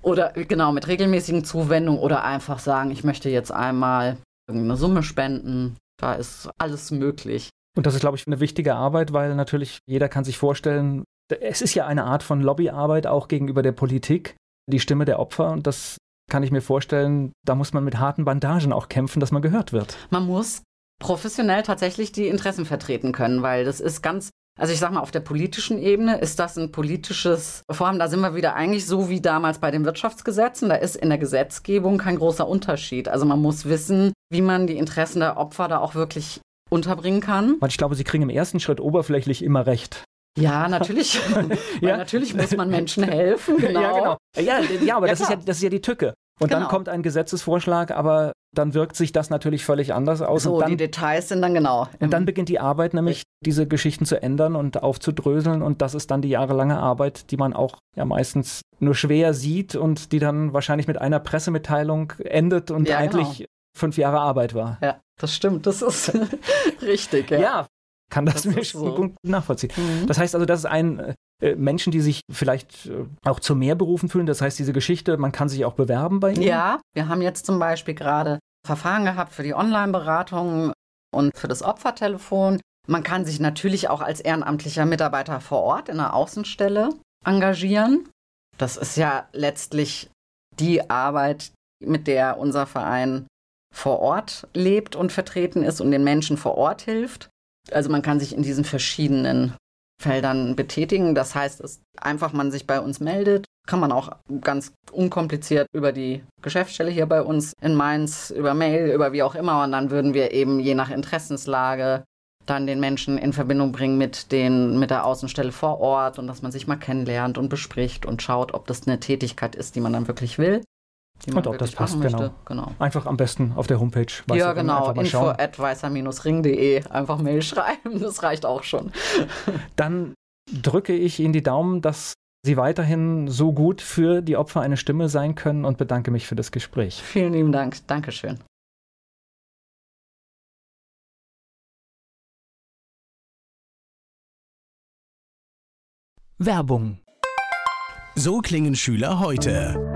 oder genau mit regelmäßigen Zuwendungen oder einfach sagen, ich möchte jetzt einmal irgendeine Summe spenden. Da ist alles möglich. Und das ist, glaube ich, eine wichtige Arbeit, weil natürlich jeder kann sich vorstellen, es ist ja eine Art von Lobbyarbeit auch gegenüber der Politik, die Stimme der Opfer. Und das kann ich mir vorstellen, da muss man mit harten Bandagen auch kämpfen, dass man gehört wird. Man muss professionell tatsächlich die Interessen vertreten können, weil das ist ganz also ich sag mal, auf der politischen Ebene ist das ein politisches Vorhaben. Da sind wir wieder eigentlich so wie damals bei den Wirtschaftsgesetzen. Da ist in der Gesetzgebung kein großer Unterschied. Also man muss wissen, wie man die Interessen der Opfer da auch wirklich unterbringen kann. Weil ich glaube, Sie kriegen im ersten Schritt oberflächlich immer recht. Ja, natürlich. ja. natürlich muss man Menschen helfen. Genau. Ja, genau. Ja, ja aber ja, das, ist ja, das ist ja die Tücke. Und genau. dann kommt ein Gesetzesvorschlag, aber dann wirkt sich das natürlich völlig anders aus. So, und dann, die Details sind dann genau. Und dann beginnt die Arbeit nämlich, diese Geschichten zu ändern und aufzudröseln. Und das ist dann die jahrelange Arbeit, die man auch ja meistens nur schwer sieht und die dann wahrscheinlich mit einer Pressemitteilung endet und ja, eigentlich genau. fünf Jahre Arbeit war. Ja, das stimmt. Das ist richtig. Ja. ja, kann das, das mir schon so. gut nachvollziehen. Mhm. Das heißt also, das ist ein äh, Menschen, die sich vielleicht äh, auch zu mehr berufen fühlen. Das heißt, diese Geschichte, man kann sich auch bewerben bei Ihnen? Ja, wir haben jetzt zum Beispiel gerade Verfahren gehabt für die Online-Beratung und für das Opfertelefon. Man kann sich natürlich auch als ehrenamtlicher Mitarbeiter vor Ort in der Außenstelle engagieren. Das ist ja letztlich die Arbeit, mit der unser Verein vor Ort lebt und vertreten ist und den Menschen vor Ort hilft. Also man kann sich in diesen verschiedenen Feldern betätigen. Das heißt, es einfach man sich bei uns meldet, kann man auch ganz unkompliziert über die Geschäftsstelle hier bei uns in Mainz, über Mail, über wie auch immer. Und dann würden wir eben je nach Interessenslage dann den Menschen in Verbindung bringen mit, den, mit der Außenstelle vor Ort und dass man sich mal kennenlernt und bespricht und schaut, ob das eine Tätigkeit ist, die man dann wirklich will. Und ob das passt, genau. genau. Einfach am besten auf der Homepage. Ja, genau. Info at weißer-ring.de. Einfach Mail schreiben, das reicht auch schon. Dann drücke ich Ihnen die Daumen, dass Sie weiterhin so gut für die Opfer eine Stimme sein können und bedanke mich für das Gespräch. Vielen lieben Dank. Dankeschön. Werbung. So klingen Schüler heute.